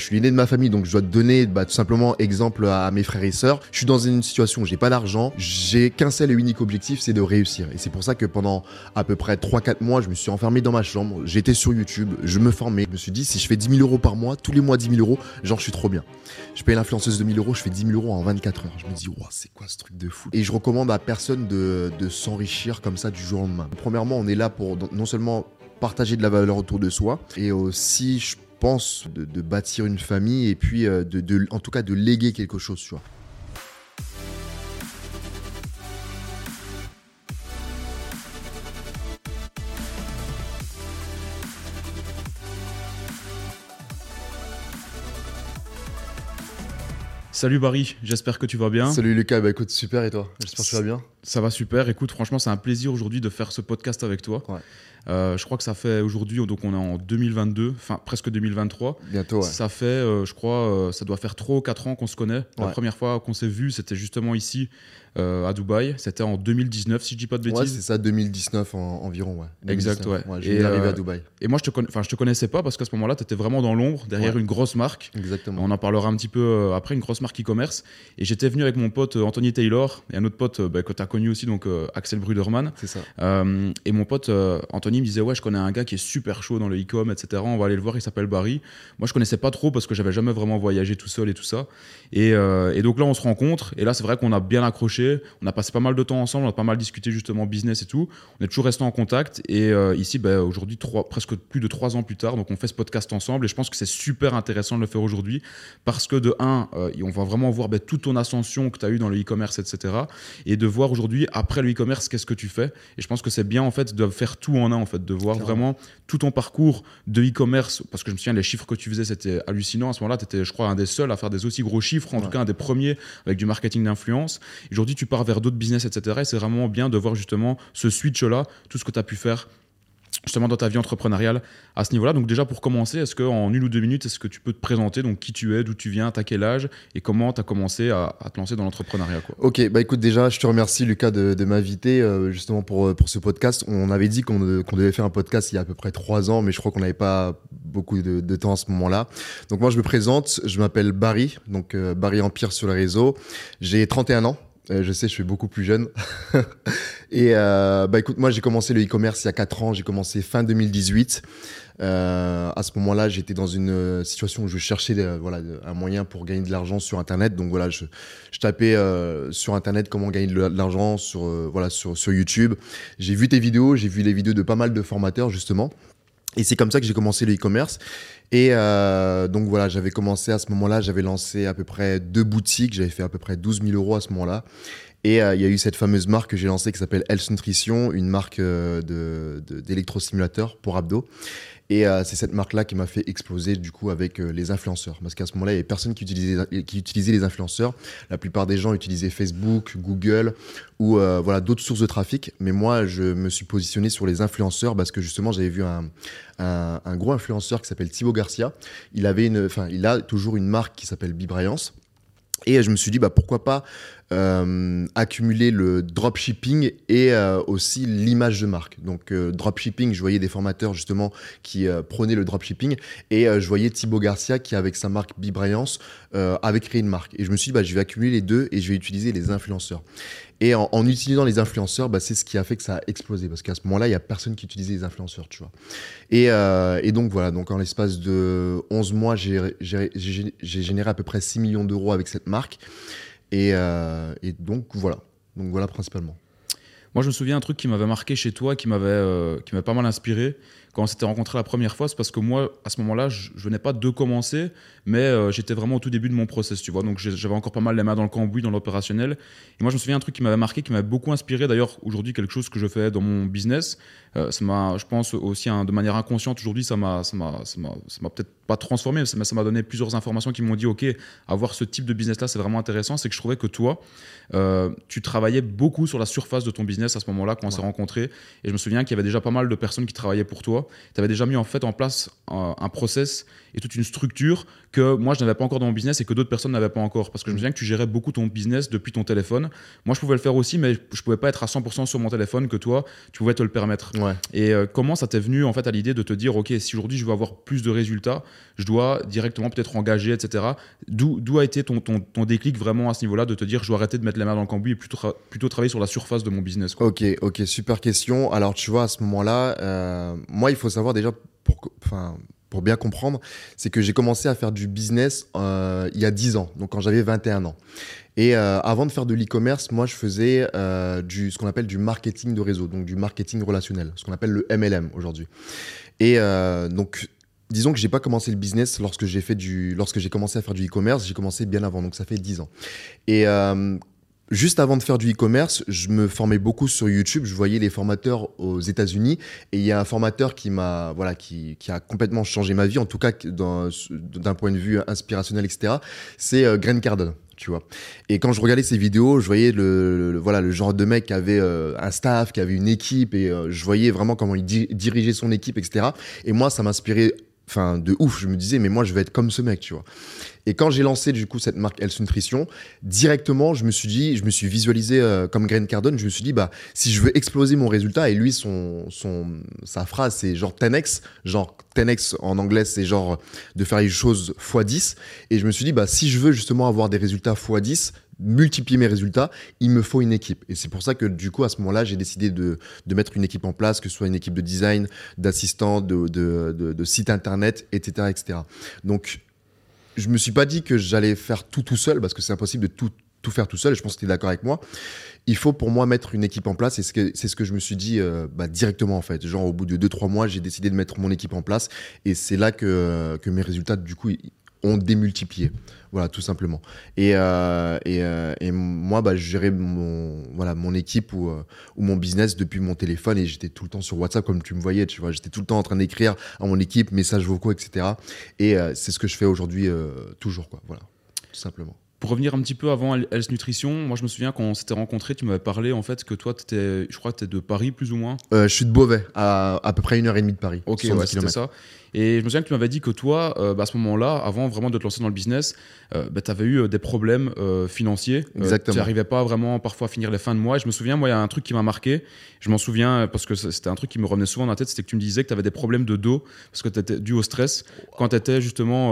Je suis l'aîné de ma famille, donc je dois donner bah, tout simplement exemple à mes frères et sœurs. Je suis dans une situation où j'ai pas d'argent, j'ai qu'un seul et unique objectif, c'est de réussir. Et c'est pour ça que pendant à peu près 3-4 mois, je me suis enfermé dans ma chambre, j'étais sur YouTube, je me formais. Je me suis dit, si je fais 10 000 euros par mois, tous les mois 10 000 euros, genre je suis trop bien. Je paye l'influenceuse de 1000 euros, je fais 10 000 euros en 24 heures. Je me dis, wow, c'est quoi ce truc de fou? Et je recommande à personne de, s'enrichir comme ça du jour au lendemain. Premièrement, on est là pour non seulement partager de la valeur autour de soi et aussi, je pense, de, de bâtir une famille et puis euh, de, de, en tout cas de léguer quelque chose, tu vois. Salut Barry, j'espère que tu vas bien. Salut Lucas, bah écoute, super et toi? J'espère que tu vas bien. Ça va super. Écoute, franchement, c'est un plaisir aujourd'hui de faire ce podcast avec toi. Ouais. Euh, je crois que ça fait aujourd'hui, donc on est en 2022, enfin presque 2023. Bientôt, ouais. Ça fait, euh, je crois, euh, ça doit faire 3 ou 4 ans qu'on se connaît. La Ouais. première fois qu'on s'est vu, c'était justement ici, euh, à Dubaï. C'était en 2019, si je dis pas de Ouais, bêtises. c'est ça, 2019 en- environ, ouais. Exact, 2019. ouais. je Et, viens d'arriver euh, à Dubaï. Et moi, je te, je te connaissais pas parce qu'à ce moment-là, tu étais vraiment dans l'ombre, derrière Ouais. une grosse marque. Exactement. On en parlera un petit peu euh, après, une grosse marque e-commerce. Et j'étais venu avec mon pote Anthony Taylor et un autre pote bah, que tu as connu aussi, donc euh, Axel Bruderman. C'est ça. Euh, et mon pote Anthony me disait Ouais, je connais un gars qui est super chaud dans le e-com, etc. On va aller le voir, il s'appelle Barry. Moi, je connaissais pas trop parce que j'avais jamais vraiment voyagé tout seul et tout ça. Et, et donc là, on se rencontre. Et là, c'est vrai qu'on a bien accroché. On a passé pas mal de temps ensemble. On a pas mal discuté justement business et tout. On est toujours resté en contact. Et euh, ici, bah, aujourd'hui, presque plus de trois ans plus tard, donc on fait ce podcast ensemble. Et je pense que c'est super intéressant de le faire aujourd'hui parce que de un, euh, on va vraiment voir bah, toute ton ascension que tu as eu dans le e-commerce, etc. Et de voir aujourd'hui, après le e-commerce, qu'est-ce que tu fais. Et je pense que c'est bien en fait de faire tout en un, en fait, de voir Clairement. vraiment tout ton parcours de e-commerce. Parce que je me souviens, les chiffres que tu faisais, c'était hallucinant. À ce moment-là, tu étais, je crois, un des seuls à faire des aussi gros chiffres, en Ouais. tout cas un des premiers avec du marketing d'influence. Aujourd'hui, tu pars vers d'autres business, etc. Et c'est vraiment bien de voir justement ce switch-là, tout ce que tu as pu faire justement dans ta vie entrepreneuriale à ce niveau-là. Donc déjà pour commencer, est-ce qu'en une ou deux minutes, est-ce que tu peux te présenter, donc qui tu es, d'où tu viens, à quel âge et comment tu as commencé à, te lancer dans l'entrepreneuriat. Ok, bah écoute, déjà, je te remercie, Lucas, de, m'inviter euh, justement pour, euh, pour ce podcast. On avait dit qu'on de- qu'on devait faire un podcast il y a à peu près trois ans, mais je crois qu'on n'avait pas beaucoup de, temps à ce moment-là. Donc, moi, je me présente, je m'appelle Barry, donc euh, Barry Empire sur le réseau. J'ai 31 ans. Euh, je sais, je suis beaucoup plus jeune. Et euh, bah écoute, moi j'ai commencé le e-commerce il y a 4 ans, j'ai commencé fin 2018. Euh, à ce moment-là, j'étais dans une euh, situation où je cherchais voilà, un moyen pour gagner de l'argent sur Internet. Donc voilà, je, je tapais sur Internet comment gagner de l'argent sur, voilà, sur, sur YouTube. J'ai vu tes vidéos, j'ai vu les vidéos de pas mal de formateurs justement. Et c'est comme ça que j'ai commencé le e-commerce. Et euh, donc voilà, j'avais commencé à ce moment-là, j'avais lancé à peu près deux boutiques, j'avais fait à peu près 12 000 euros à ce moment-là. Et euh, il y a eu cette fameuse marque que j'ai lancée qui s'appelle Health Nutrition, une marque euh, d'électrostimulateur pour abdos. Et euh, c'est cette marque-là qui m'a fait exploser du coup avec euh, les influenceurs. Parce qu'à ce moment-là, il y avait personne qui utilisait, qui utilisait les influenceurs. La plupart des gens utilisaient Facebook, Google ou euh, voilà d'autres sources de trafic. Mais moi, je me suis positionné sur les influenceurs parce que justement, j'avais vu un, un, gros influenceur qui s'appelle Thibaut Garcia. Il avait une, il a toujours une marque qui s'appelle Bibrayance. Et je me suis dit, bah, pourquoi pas euh, accumuler le dropshipping et euh, aussi l'image de marque. Donc, euh, dropshipping, je voyais des formateurs justement qui euh, prônaient le dropshipping et euh, je voyais Thibaut Garcia qui, avec sa marque Bibrayance, euh, avait créé une marque. Et je me suis dit, bah, je vais accumuler les deux et je vais utiliser les influenceurs. Et en, en utilisant les influenceurs, bah, c'est ce qui a fait que ça a explosé. Parce qu'à ce moment-là, il n'y a personne qui utilisait les influenceurs, tu vois. Et, et donc, voilà. Donc, en l'espace de 11 mois, j'ai généré à peu près 6 millions d'euros avec cette marque. Et, euh, et donc, voilà. Donc, voilà principalement. Moi, je me souviens un truc qui m'avait marqué chez toi, qui m'avait euh, pas mal inspiré quand on s'était rencontrés la première fois. C'est parce que moi, à ce moment-là, je, je venais pas de commencer, mais euh, j'étais vraiment au tout début de mon process, tu vois. Donc, j'avais encore pas mal les mains dans le cambouis, dans l'opérationnel. Et moi, je me souviens un truc qui m'avait marqué, qui m'avait beaucoup inspiré. D'ailleurs, aujourd'hui, quelque chose que je fais dans mon business. Euh, ça m'a, je pense aussi hein, de manière inconsciente aujourd'hui, ça m'a, ça m'a, peut-être pas transformé, mais ça m'a- donné plusieurs informations qui m'ont dit, ok, avoir ce type de business-là, c'est vraiment intéressant. C'est que je trouvais que toi, euh, tu travaillais beaucoup sur la surface de ton business à ce moment-là quand on s'est Ouais. rencontrés. Et je me souviens qu'il y avait déjà pas mal de personnes qui travaillaient pour toi. toi, tu avais déjà mis en fait en place un, un process et toute une structure que moi je n'avais pas encore dans mon business et que d'autres personnes n'avaient pas encore. Parce que je me souviens que tu gérais beaucoup ton business depuis ton téléphone. Moi je pouvais le faire aussi, mais je pouvais pas être à 100% sur mon téléphone que toi, tu pouvais te le permettre. Ouais. Et euh, comment ça t'est venu en fait à l'idée de te dire, ok, si aujourd'hui je veux avoir plus de résultats, je dois directement peut-être engager, etc. D'où a été ton, ton, ton, déclic vraiment à ce niveau-là de te dire, je dois arrêter de mettre la main dans le cambouis et plutôt, plutôt travailler sur la surface de mon business quoi? Ok, ok, super question. Alors tu vois, à ce moment-là, euh, moi il faut savoir déjà, pour, enfin, pour bien comprendre, c'est que j'ai commencé à faire du business euh, il y a 10 ans, donc quand j'avais 21 ans. Et euh, avant de faire de l'e-commerce, moi, je faisais euh, du, ce qu'on appelle du marketing de réseau, donc du marketing relationnel, ce qu'on appelle le MLM aujourd'hui. Et euh, donc, disons que j'ai pas commencé le business lorsque j'ai commencé à faire du e-commerce, j'ai commencé bien avant, donc ça fait 10 ans. Et Juste avant de faire du e-commerce, je me formais beaucoup sur YouTube. Je voyais les formateurs aux États-Unis et il y a un formateur qui m'a, voilà, qui, a complètement changé ma vie, en tout cas d'un point de vue inspirationnel, etc. C'est Grant Cardone Et quand je regardais ses vidéos, je voyais le, voilà le genre de mec qui avait euh, un staff, qui avait une équipe, et euh, je voyais vraiment comment il di dirigeait son équipe, etc. Et moi, ça m'inspirait, enfin, de ouf. Je me disais, mais moi, je vais être comme ce mec, tu vois. Et quand j'ai lancé du coup cette marque Health Nutrition, directement, je me suis dit, je me suis visualisé euh, comme Grant Cardone. Je me suis dit, bah, si je veux exploser mon résultat, et lui, son, son, sa phrase, c'est genre 10x, genre 10x en anglais, c'est genre de faire les choses x10. Et je me suis dit, bah, si je veux justement avoir des résultats x10, multiplier mes résultats, il me faut une équipe. Et c'est pour ça que du coup, à ce moment-là, j'ai décidé de, de, mettre une équipe en place, que ce soit une équipe de design, d'assistants, de, de, de site internet, etc., etc. Donc, je me suis pas dit que j'allais faire tout tout seul parce que c'est impossible de tout tout faire tout seul. Je pense que tu es d'accord avec moi. Il faut pour moi mettre une équipe en place et c'est ce, ce, que je me suis dit euh, bah, directement en fait. Genre au bout de 2-3 mois, j'ai décidé de mettre mon équipe en place et c'est là que, que mes résultats du coup ont démultiplié. Voilà, tout simplement. Et, euh, et, euh, et, moi, bah, je gérais mon, voilà, mon équipe ou, euh, ou mon business depuis mon téléphone et j'étais tout le temps sur WhatsApp comme tu me voyais, tu vois. J'étais tout le temps en train d'écrire à mon équipe, messages vocaux, etc. Et c'est ce que je fais aujourd'hui toujours, quoi. Voilà, tout simplement. Pour revenir un petit peu avant Health Nutrition, moi je me souviens quand on s'était rencontrés, tu m'avais parlé en fait que toi, étais, je crois que tu es de Paris plus ou moins. je suis de Beauvais, à à peu près une heure et demie de Paris. Ok, ouais, c'était ça. Et je me souviens que tu m'avais dit que toi, euh, bah, à ce moment-là, avant vraiment de te lancer dans le business, euh, bah, tu avais eu des problèmes euh, financiers. Exactement. tu n'arrivais pas vraiment parfois à finir les fins de mois. Et je me souviens, moi, il y a un truc qui m'a marqué. Je m'en souviens parce que c'était un truc qui me revenait souvent dans la tête, c'était que tu me disais que tu avais des problèmes de dos parce que tu étais dû au stress quand tu étais justement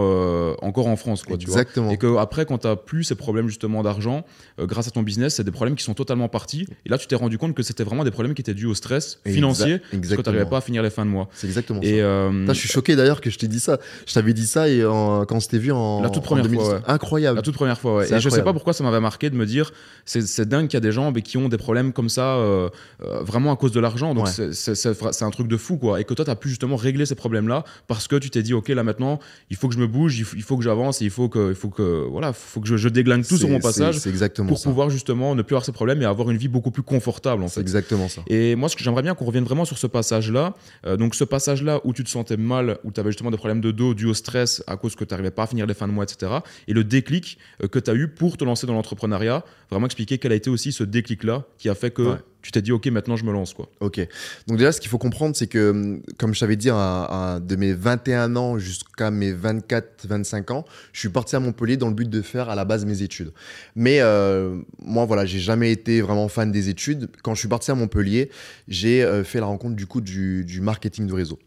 encore en France. Quoi, Exactement. Tu vois et qu'après, quand tu as plus ces problèmes justement d'argent, grâce à ton business, c'est des problèmes qui sont totalement partis. Et là, tu t'es rendu compte que c'était vraiment des problèmes qui étaient dus au stress financier Exactement. parce que tu n'arrivais pas à finir les fins de mois. C'est exactement et, ça. Euh... je suis choqué d'ailleurs que je t'ai dit ça. Je t'avais dit ça et en, quand on s'était vu en la toute première en 2010. fois. Ouais. Incroyable. La toute première fois. Ouais. Et je sais pas pourquoi ça m'avait marqué de me dire c'est dingue qu'il y a des gens mais, qui ont des problèmes comme ça euh, euh, vraiment à cause de l'argent. Donc ouais. c'est un truc de fou quoi. Et que toi tu as pu justement régler ces problèmes là parce que tu t'es dit ok là maintenant il faut que je me bouge, il faut, il faut que j'avance, il faut que il faut que voilà faut que je, je déglingue tout sur mon passage exactement pour ça. pouvoir justement ne plus avoir ces problèmes et avoir une vie beaucoup plus confortable en fait. Exactement ça. Et moi ce que j'aimerais bien qu'on revienne vraiment sur ce passage là. Euh, donc ce passage là où tu te sentais mal, où tu avais justement des problèmes de dos dû au stress à cause que tu n'arrivais pas à finir les fins de mois, etc. Et le déclic euh, que tu as eu pour te lancer dans l'entrepreneuriat, vraiment expliquer quel a été aussi ce déclic-là qui a fait que ouais. tu t'es dit, OK, maintenant je me lance. Quoi. OK. Donc déjà, ce qu'il faut comprendre, c'est que, comme je t'avais dit, à, à, de mes 21 ans jusqu'à mes 24-25 ans, je suis parti à Montpellier dans le but de faire à la base mes études. Mais euh, moi, voilà, j'ai jamais été vraiment fan des études. Quand je suis parti à Montpellier, j'ai euh, fait la rencontre du coup du, du marketing de réseau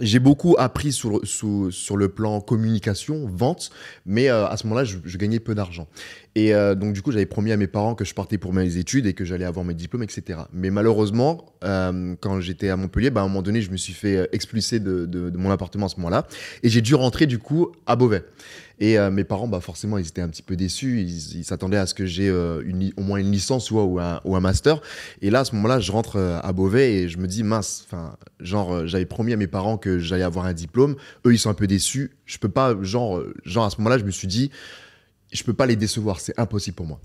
j'ai beaucoup appris sur, sur, le plan communication, vente, mais euh, à ce moment-là, je, gagnais peu d'argent. Et euh, donc, du coup, j'avais promis à mes parents que je partais pour mes études et que j'allais avoir mes diplômes, etc. Mais malheureusement, euh, quand j'étais à Montpellier, bah, à un moment donné, je me suis fait expulser de, de mon appartement à ce moment-là. Et j'ai dû rentrer, du coup, à Beauvais. Et euh, mes parents, bah, forcément, ils étaient un petit peu déçus. Ils s'attendaient à ce que j'ai euh, au moins une licence ou, un, ou un master. Et là, à ce moment-là, je rentre euh, à Beauvais et je me dis, mince, genre, j'avais promis à mes parents que j'allais avoir un diplôme. Eux, ils sont un peu déçus. Je peux pas, genre, genre à ce moment-là, je me suis dit, je peux pas les décevoir. C'est impossible pour moi.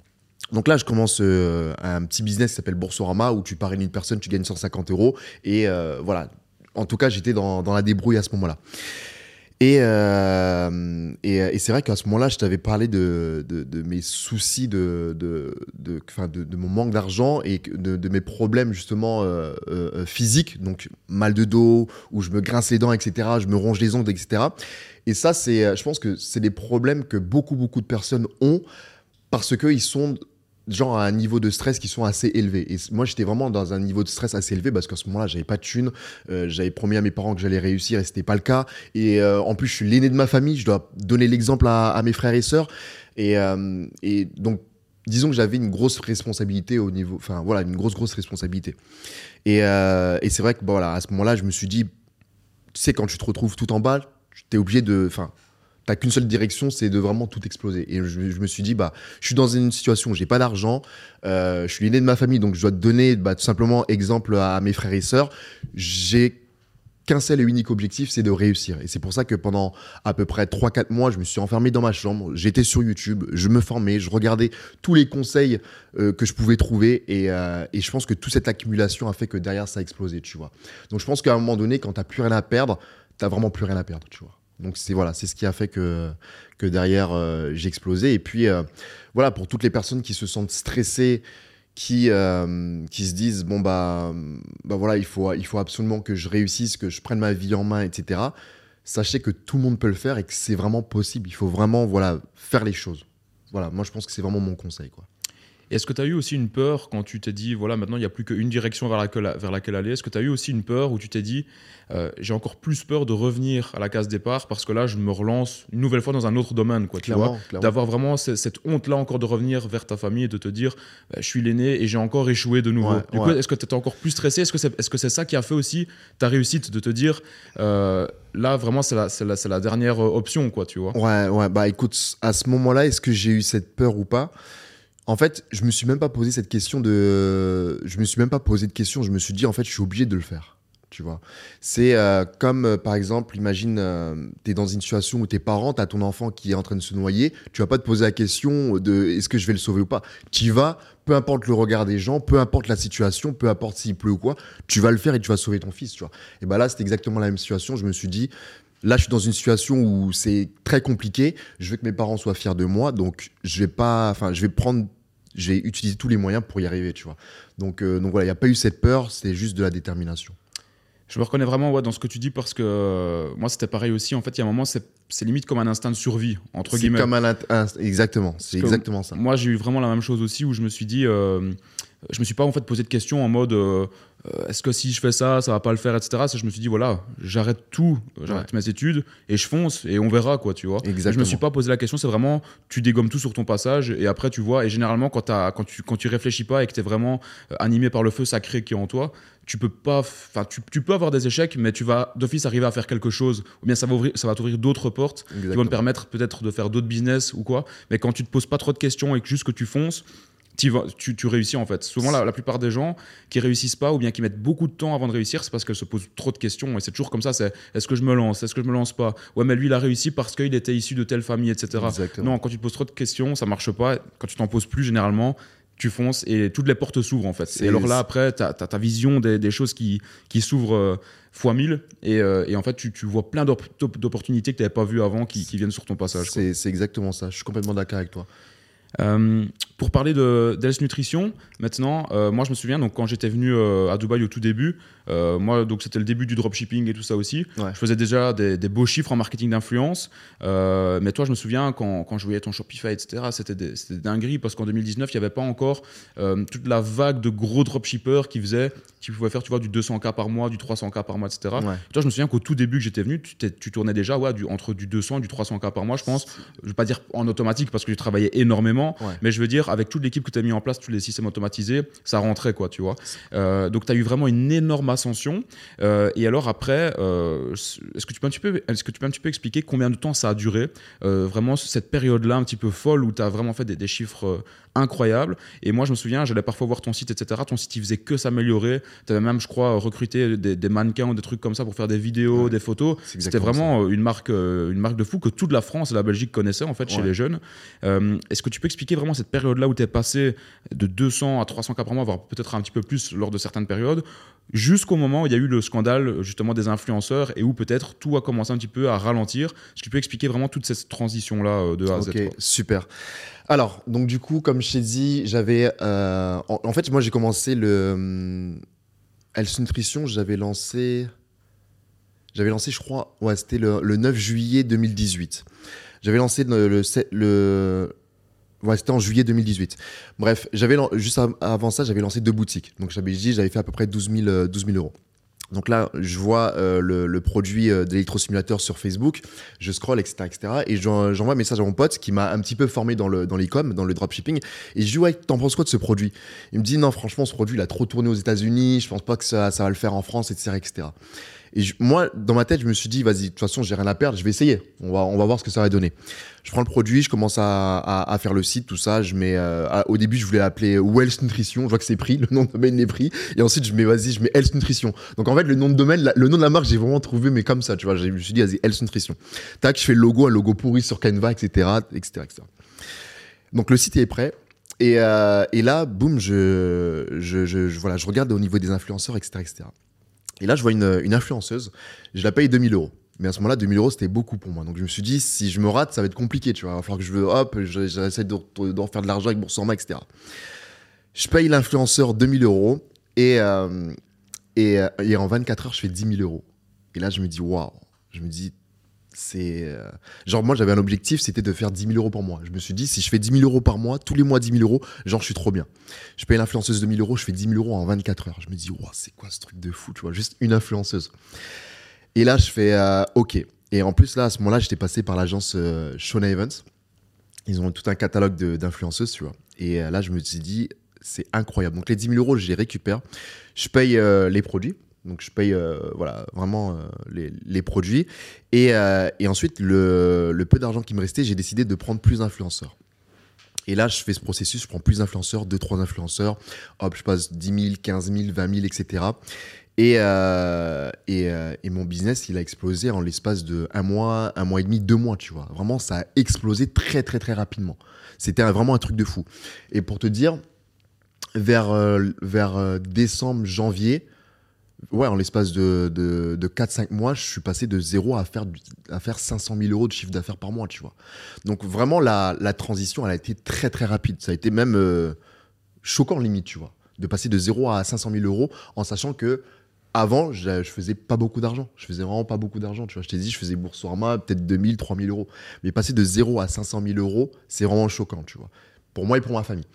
Donc là, je commence un petit business qui s'appelle Boursorama où tu parraines une personne, tu gagnes 150 euros. Et voilà. En tout cas, j'étais dans, dans, la débrouille à ce moment-là. Et, euh, et, et c'est vrai qu'à ce moment-là, je t'avais parlé de, de, mes soucis, de, de, de, mon manque d'argent et de, mes problèmes justement euh, euh, physiques, donc mal de dos, où je me grince les dents, etc., je me ronge les ongles, etc. Et ça, je pense que c'est des problèmes que beaucoup, beaucoup de personnes ont parce qu'ils sont genre à un niveau de stress qui sont assez élevés. Et moi, j'étais vraiment dans un niveau de stress assez élevé parce qu'à ce moment-là, j'avais pas de thunes. Euh, j'avais promis à mes parents que j'allais réussir et c'était pas le cas. Et euh, en plus, je suis l'aîné de ma famille. Je dois donner l'exemple à, mes frères et sœurs. Et, euh, et donc, disons que j'avais une grosse responsabilité au niveau, enfin voilà, une grosse grosse responsabilité. Et, et c'est vrai que bon, voilà, à ce moment-là, je me suis dit, tu sais, quand tu te retrouves tout en bas, tu es obligé de, enfin t'as qu'une seule direction, c'est de vraiment tout exploser. Et je, me suis dit, bah, je suis dans une situation où j'ai pas d'argent, euh, je suis l'aîné de ma famille, donc je dois te donner bah, tout simplement exemple à, mes frères et sœurs. J'ai qu'un seul et unique objectif, c'est de réussir. Et c'est pour ça que pendant à peu près 3-4 mois, je me suis enfermé dans ma chambre, j'étais sur YouTube, je me formais, je regardais tous les conseils euh, que je pouvais trouver. Et, euh, et, je pense que toute cette accumulation a fait que derrière, ça a explosé, tu vois. Donc je pense qu'à un moment donné, quand t'as plus rien à perdre, t'as vraiment plus rien à perdre, tu vois. Donc c'est voilà, c'est ce qui a fait que que derrière euh, j'ai explosé. Et puis euh, voilà, pour toutes les personnes qui se sentent stressées, qui euh, qui se disent bon bah bah voilà, il faut il faut absolument que je réussisse, que je prenne ma vie en main, etc. Sachez que tout le monde peut le faire et que c'est vraiment possible. Il faut vraiment voilà faire les choses. Voilà, moi je pense que c'est vraiment mon conseil quoi. Est-ce que tu as eu aussi une peur quand tu t'es dit, voilà, maintenant il n'y a plus qu'une direction vers laquelle, vers laquelle aller? Est-ce que tu as eu aussi une peur où tu t'es dit, euh, j'ai encore plus peur de revenir à la case départ parce que là, je me relance une nouvelle fois dans un autre domaine, quoi, tu vois? D'avoir vraiment cette honte-là encore de revenir vers ta famille et de te dire, bah, je suis l'aîné et j'ai encore échoué de nouveau. Ouais, du coup, est-ce que tu étais encore plus stressé? Est-ce que c'est est -ce c'est ça qui a fait aussi ta réussite de te dire, euh, là, vraiment, c'est la, la, la, dernière option, quoi, tu vois? Ouais, ouais, bah écoute, à ce moment-là, est-ce que j'ai eu cette peur ou pas? En fait, je me suis même pas posé cette question de. Je me suis même pas posé de question. Je me suis dit, en fait, je suis obligé de le faire. Tu vois. C'est euh, comme, euh, par exemple, imagine, euh, tu es dans une situation où tes parents, tu as ton enfant qui est en train de se noyer. Tu vas pas te poser la question de est-ce que je vais le sauver ou pas? Tu vas, peu importe le regard des gens, peu importe la situation, peu importe s'il pleut ou quoi, tu vas le faire et tu vas sauver ton fils. Tu vois. Et ben là, c'est exactement la même situation. Je me suis dit, Là, je suis dans une situation où c'est très compliqué. Je veux que mes parents soient fiers de moi, donc je vais pas, enfin, je vais prendre j'ai utilisé tous les moyens pour y arriver, tu vois. Donc, euh, donc voilà, il n'y a pas eu cette peur, c'est juste de la détermination. Je me reconnais vraiment ouais, dans ce que tu dis parce que euh, moi c'était pareil aussi. En fait, il y a un moment, c'est limite comme un instinct de survie, entre guillemets. C'est comme un, un exactement, c'est exactement ça. Moi, j'ai eu vraiment la même chose aussi où je me suis dit, euh, je me suis pas en fait posé de questions en mode euh, est-ce que si je fais ça, ça va pas le faire, etc. Ça, je me suis dit voilà, j'arrête tout, j'arrête ouais. mes études et je fonce et on verra quoi, tu vois. Exactement. Je me suis pas posé la question, c'est vraiment tu dégommes tout sur ton passage et après tu vois. Et généralement quand, as, quand tu quand tu réfléchis pas et que tu es vraiment animé par le feu sacré qui est en toi, tu peux pas, enfin tu, tu, peux avoir des échecs, mais tu vas d'office arriver à faire quelque chose, ou bien ça va ouvrir, ça va t'ouvrir d'autres portes, Exactement. qui vont te permettre peut-être de faire d'autres business ou quoi. Mais quand tu te poses pas trop de questions et que juste que tu fonces, tu, tu, réussis en fait. Souvent, la, la, plupart des gens qui réussissent pas ou bien qui mettent beaucoup de temps avant de réussir, c'est parce qu'ils se posent trop de questions. Et c'est toujours comme ça c'est est-ce que je me lance Est-ce que je me lance pas? Ouais, mais lui, il a réussi parce qu'il était issu de telle famille, etc. Exactement. Non, quand tu te poses trop de questions, ça marche pas. Quand tu t'en poses plus, généralement, tu fonces et toutes les portes s'ouvrent en fait. Et alors là, après, tu as, as, ta vision des, des choses qui, qui s'ouvrent euh, fois mille et, euh, et, en fait, tu, tu vois plein d'opportunités que tu n'avais pas vues avant qui, qui, viennent sur ton passage. C'est exactement ça. Je suis complètement d'accord avec toi. Euh, pour parler de Nutrition, maintenant, euh, moi je me souviens donc quand j'étais venu euh, à Dubaï au tout début, euh, moi donc c'était le début du dropshipping et tout ça aussi. Ouais. Je faisais déjà des, des, beaux chiffres en marketing d'influence, euh, mais toi je me souviens quand, quand je voyais ton Shopify etc. C'était des, des dingueries parce qu'en 2019 il n'y avait pas encore euh, toute la vague de gros dropshippers qui faisaient, qui pouvaient faire tu vois du 200k par mois, du 300k par mois etc. Ouais. Toi je me souviens qu'au tout début que j'étais venu, tu, tu, tournais déjà ouais du, entre du 200 et du 300k par mois je pense. Je vais pas dire en automatique parce que tu travaillais énormément, ouais. mais je veux dire avec toute l'équipe que tu as mis en place, tous les systèmes automatisés, ça rentrait, quoi, tu vois. Donc, tu as eu vraiment une énorme ascension. Euh, et alors, après, euh, est-ce que, tu peux un petit peu, est-ce que tu peux expliquer combien de temps ça a duré euh, Vraiment, cette période-là, un petit peu folle, où tu as vraiment fait des chiffres euh, incroyables. Et moi, je me souviens, j'allais parfois voir ton site, etc. Ton site, il faisait que s'améliorer. Tu avais même, je crois, recruté des, des, mannequins ou des trucs comme ça pour faire des vidéos, ouais, des photos. C'était vraiment ça. une marque, une marque de fou que toute la France et la Belgique connaissaient, en fait, chez les jeunes. est-ce que tu peux expliquer vraiment cette période là où tu es passé de 200 à 300 cas par mois, voire peut-être un petit peu plus lors de certaines périodes, jusqu'au moment où il y a eu le scandale justement des influenceurs et où peut-être tout a commencé un petit peu à ralentir? Est-ce que tu peux expliquer vraiment toute cette transition-là euh, de A à Z Ok, super. Alors, donc du coup, comme je t'ai dit, j'avais... euh, en, fait, moi, j'ai commencé le... hum, Health Nutrition, j'avais lancé... J'avais lancé, je crois, ouais, c'était le, le 9 juillet 2018. J'avais lancé le... le, ouais, c'était en juillet 2018. Bref, j'avais juste av- avant ça, j'avais lancé deux boutiques. Donc, j'avais dit, j'avais fait à peu près 12 000, euh, 12 000 euros. Donc là, je vois euh, le, le produit euh, d'électrosimulateur sur Facebook, je scroll, etc., etc. Et j'en- j'envoie un message à mon pote qui m'a un petit peu formé dans le dans l'e-com, dans le dropshipping. Et je dis ouais, t'en penses quoi de ce produit? Il me dit non, franchement, ce produit, il a trop tourné aux États-Unis. Je pense pas que ça, ça va le faire en France, etc., etc. Et moi, dans ma tête, je me suis dit, vas-y, de toute façon, j'ai rien à perdre, je vais essayer. On va, voir ce que ça va donner. Je prends le produit, je commence à, faire le site, tout ça. Je mets, euh, au début, je voulais l'appeler Wells Nutrition. Je vois que c'est pris, le nom de domaine est pris. Et ensuite, je mets, vas-y, je mets Health Nutrition. Donc, en fait, le nom de domaine, le nom de la marque, j'ai vraiment trouvé, mais comme ça, tu vois. Je me suis dit, vas-y, Health Nutrition. Tac, je fais le logo, un logo pourri sur Canva, etc., etc., etc. Donc, le site est prêt. Et, euh, là, boum, je, je regarde au niveau des influenceurs, etc., etc. Et là, je vois une, influenceuse, je la paye 2000 euros. Mais à ce moment-là, 2000 euros, c'était beaucoup pour moi. Donc je me suis dit, si je me rate, ça va être compliqué, tu vois. Il va falloir que je veux, hop, je- j'essaie de, de refaire de l'argent avec Boursorama, etc. Je paye l'influenceur 2000 euros et, euh, et, euh, et en 24 heures, je fais 10 000 euros. Et là, je me dis, waouh. Je me dis, c'est. euh, Genre, moi, j'avais un objectif, c'était de faire 10 000 euros par mois. Je me suis dit, si je fais 10 000 euros par mois, tous les mois 10 000 euros, genre, je suis trop bien. Je paye l'influenceuse 2000 euros, je fais 10 000 euros en 24 heures. Je me dis, waouh, c'est quoi ce truc de fou, tu vois, juste une influenceuse. Et là, je fais, euh, ok. Et en plus, là, à ce moment-là, j'étais passé par l'agence euh, Shona Evans. Ils ont tout un catalogue de- d'influenceuses, tu vois. Et euh, là, je me suis dit, c'est incroyable. Donc, les 10 000 euros, je les récupère. Je paye euh, les produits. Donc, je paye euh, voilà, vraiment euh, les, les produits. Et, euh, et ensuite, le, le peu d'argent qui me restait, j'ai décidé de prendre plus d'influenceurs. Et là, je fais ce processus, je prends plus d'influenceurs, 2-3 influenceurs. Hop, je passe 10 000, 15 000, 20 000, etc. Et, et, et mon business, il a explosé en l'espace de un mois, un mois et demi, deux mois, tu vois. Vraiment, ça a explosé très, très, très rapidement. C'était vraiment un truc de fou. Et pour te dire, vers, vers décembre, janvier, ouais, en l'espace de, de, de 4-5 mois, je suis passé de zéro à faire, à faire 500 000 euros de chiffre d'affaires par mois, tu vois. Donc vraiment, la, la transition, elle a été très, très rapide. Ça a été même euh, choquant, limite, tu vois. De passer de 0 à 500 000 euros en sachant que avant, je, je faisais pas beaucoup d'argent. Je faisais vraiment pas beaucoup d'argent. Tu vois, je t'ai dit, je faisais Boursorama, peut-être 2000, 3000 euros. Mais passer de 0 à 500 000 euros, c'est vraiment choquant, tu vois. Pour moi et pour ma famille.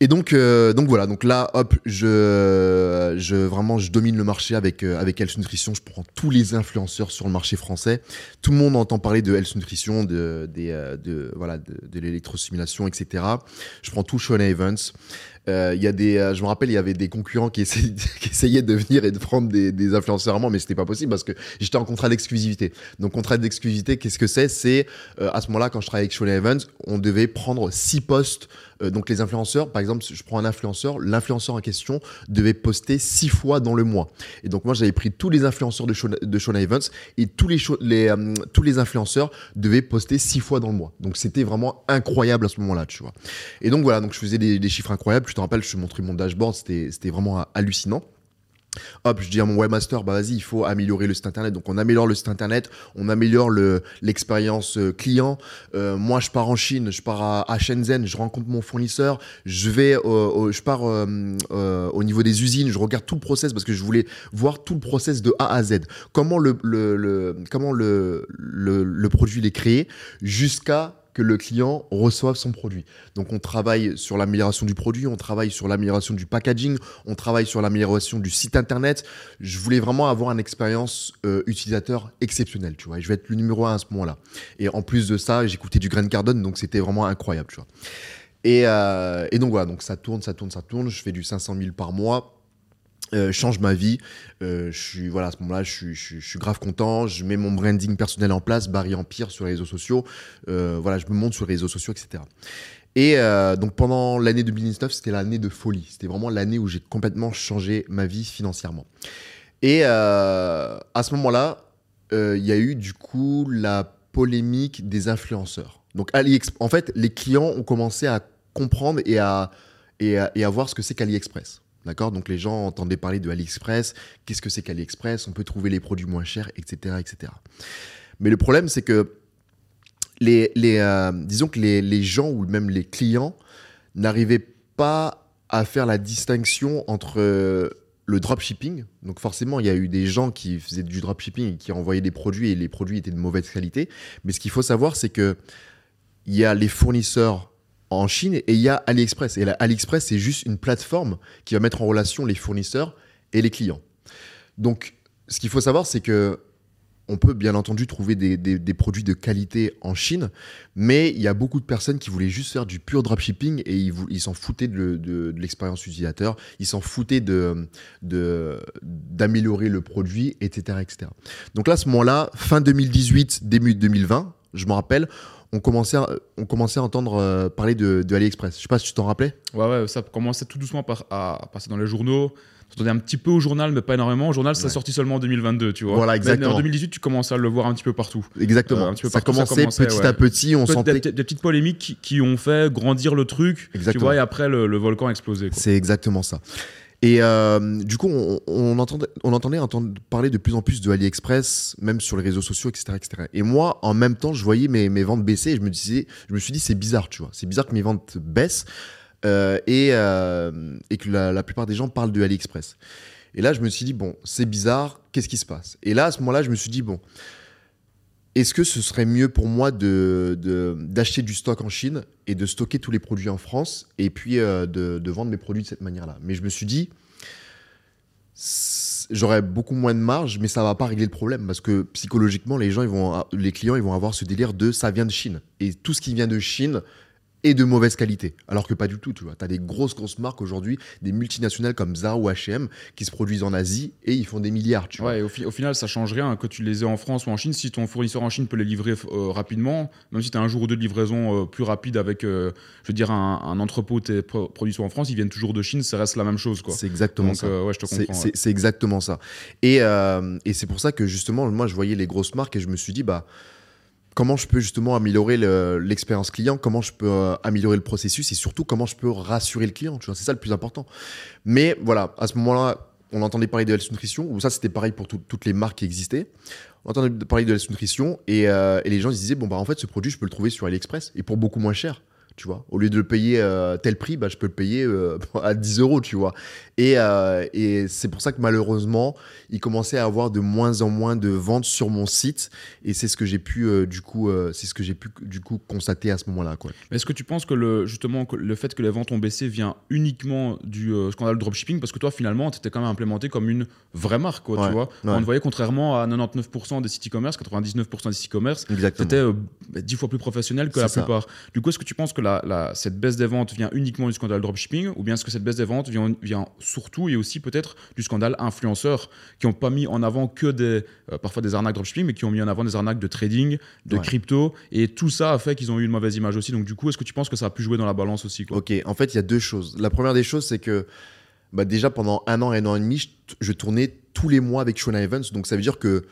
Et donc, euh, donc voilà. Donc là, hop, je, je vraiment, je domine le marché avec euh, avec Health Nutrition. Je prends tous les influenceurs sur le marché français. Tout le monde entend parler de Health Nutrition, de des, euh, de voilà, de, de l'électrosimulation, etc. Je prends tout Sean Evans. Euh, Il y a des, euh, je me rappelle, il y avait des concurrents qui essayaient, de venir et de prendre des, des influenceurs moi, mais c'était pas possible parce que j'étais en contrat d'exclusivité. Donc contrat d'exclusivité, qu'est-ce que c'est? C'est euh, à ce moment-là, quand je travaillais avec Sean Evans, on devait prendre six postes. Donc les influenceurs, par exemple, je prends un influenceur, l'influenceur en question devait poster six fois dans le mois. Et donc moi, j'avais pris tous les influenceurs de Sean, de Evans et tous les, euh, tous les influenceurs devaient poster six fois dans le mois. Donc c'était vraiment incroyable à ce moment-là, tu vois. Et donc voilà, donc je faisais des chiffres incroyables. Je te rappelle, je te montrais mon dashboard, c'était vraiment hallucinant. Hop, je dis à mon webmaster, bah vas-y, il faut améliorer le site internet. Donc on améliore le site internet, on améliore le l'expérience euh, client. Euh, moi, je pars en Chine, je pars à, Shenzhen, je rencontre mon fournisseur, je vais, je pars euh, au niveau des usines, je regarde tout le process parce que je voulais voir tout le process de A à Z. Comment le, comment le, le, produit est créé jusqu'à que le client reçoive son produit. Donc on travaille sur l'amélioration du produit, on travaille sur l'amélioration du packaging, on travaille sur l'amélioration du site internet. Je voulais vraiment avoir une expérience euh, utilisateur exceptionnelle, tu vois. Et je vais être le numéro un à ce moment-là. Et en plus de ça, j'écoutais du Grant Cardone, donc c'était vraiment incroyable, tu vois. Et, euh, et donc voilà, donc ça tourne, ça tourne, ça tourne. Je fais du 500 000 par mois. Euh, change ma vie. Euh, je suis voilà à ce moment-là, je suis, grave content. Je mets mon branding personnel en place, Barry Empire sur les réseaux sociaux. Euh, voilà, je me monte sur les réseaux sociaux, etc. Et donc pendant l'année 2019, c'était l'année de folie. C'était vraiment l'année où j'ai complètement changé ma vie financièrement. Et à ce moment-là, il y a eu du coup la polémique des influenceurs. Donc en fait, les clients ont commencé à comprendre et à, et à voir ce que c'est qu'AliExpress. D'accord? Donc les gens entendaient parler de AliExpress, qu'est-ce que c'est qu'AliExpress? On peut trouver les produits moins chers, etc. etc. Mais le problème, c'est que les, euh, disons que les, les gens ou même les clients n'arrivaient pas à faire la distinction entre euh, le dropshipping. Donc forcément, il y a eu des gens qui faisaient du dropshipping et qui envoyaient des produits et les produits étaient de mauvaise qualité. Mais ce qu'il faut savoir, c'est que il y a les fournisseurs en Chine et il y a AliExpress. Et AliExpress, c'est juste une plateforme qui va mettre en relation les fournisseurs et les clients. Donc, ce qu'il faut savoir, c'est que on peut bien entendu trouver des, produits de qualité en Chine, mais il y a beaucoup de personnes qui voulaient juste faire du pur dropshipping et ils s'en foutaient de, le- de- de l'expérience utilisateur, ils s'en foutaient de- d'améliorer le produit, etc., etc. Donc là, à ce moment-là, fin 2018, début 2020, je me rappelle, on commençait à, on commençait à entendre euh, parler de, de AliExpress. Je sais pas si tu t'en rappelais. Ouais, ouais, ça commençait tout doucement par- à passer dans les journaux. Tournait un petit peu au journal, mais pas énormément. Au journal, ça Ouais. sorti seulement en 2022, tu vois. Voilà, Mais exactement. en 2018, tu commençais à le voir un petit peu partout. Exactement. Euh, un petit peu ça, partout, ça commençait petit ouais. à petit, on sentait. des, des petites polémiques qui, ont fait grandir le truc, tu Exactement. vois, et après, le, le volcan a explosé. C'est exactement ça. Et euh, du coup, on, entendait, parler de plus en plus de AliExpress, même sur les réseaux sociaux, etc., etc. Et moi, en même temps, je voyais mes, mes ventes baisser et je me disais, je me suis dit, c'est bizarre, tu vois. C'est bizarre que mes ventes baissent euh, et, euh, et que la, la plupart des gens parlent de AliExpress. Et là, je me suis dit, bon, c'est bizarre, qu'est-ce qui se passe? Et là, à ce moment-là, je me suis dit, bon, est-ce que ce serait mieux pour moi de, d'acheter du stock en Chine et de stocker tous les produits en France et puis euh, de, vendre mes produits de cette manière-là? Mais je me suis dit, j'aurais beaucoup moins de marge, mais ça va pas régler le problème parce que psychologiquement, les gens, les clients, ils vont avoir ce délire de ça vient de Chine. Et tout ce qui vient de Chine est de mauvaise qualité. Alors que pas du tout, tu vois. Tu as des grosses, grosses marques aujourd'hui, des multinationales comme Zara ou H&M qui se produisent en Asie et ils font des milliards, tu vois. Ouais, et au, fi- au final, ça change rien que tu les aies en France ou en Chine. Si ton fournisseur en Chine peut les livrer euh, rapidement, même si tu as un jour ou deux de livraison euh, plus rapide avec, euh, je veux dire, un, un entrepôt tes pro- produits sont en France, ils viennent toujours de Chine, ça reste la même chose. Quoi. C'est exactement Donc, ça. ouais, je te comprends. C'est ouais. exactement ça. Et, et c'est pour ça que justement, moi, je voyais les grosses marques et je me suis dit, bah, comment je peux justement améliorer le- l'expérience client, comment je peux euh, améliorer le processus et surtout comment je peux rassurer le client. C'est ça le plus important. Mais voilà, à ce moment-là, on entendait parler de Health Nutrition, ou ça c'était pareil pour tout- toutes les marques qui existaient. On entendait parler de Health Nutrition et, euh, et les gens ils disaient, bon, bah en fait, ce produit, je peux le trouver sur AliExpress et pour beaucoup moins cher. Tu vois, au lieu de le payer euh, tel prix, bah, je peux le payer à 10 euros, tu vois. Et, euh, et c'est pour ça que malheureusement, il commençait à avoir de moins en moins de ventes sur mon site. Et c'est ce que j'ai pu, euh, du coup, euh, c'est ce que j'ai pu, du coup, constater à ce moment-là, quoi. Mais Est-ce que tu penses que le, justement que le fait que les ventes ont baissé vient uniquement du scandale dropshipping? Parce que toi, finalement, tu étais quand même implémenté comme une vraie marque, quoi, Ouais, tu vois. ouais. On te voyait contrairement à 99% des sites e-commerce, 99% des sites e-commerce. C'était euh, dix fois plus professionnel que la ça. plupart. Du coup, est-ce que tu penses que la, la- cette baisse des ventes vient uniquement du scandale dropshipping ou bien est-ce que cette baisse des ventes vient, vient surtout et aussi peut-être du scandale influenceurs qui n'ont pas mis en avant que des, euh, parfois des arnaques dropshipping, mais qui ont mis en avant des arnaques de trading, de Ouais. crypto et tout ça a fait qu'ils ont eu une mauvaise image aussi. Donc, du coup, est-ce que tu penses que ça a pu jouer dans la balance aussi quoi? Ok, en fait, il y a deux choses. La première des choses, c'est que bah, déjà pendant un an, un an et demi, je, je tournais tous les mois avec Shona Evans. Donc ça veut dire que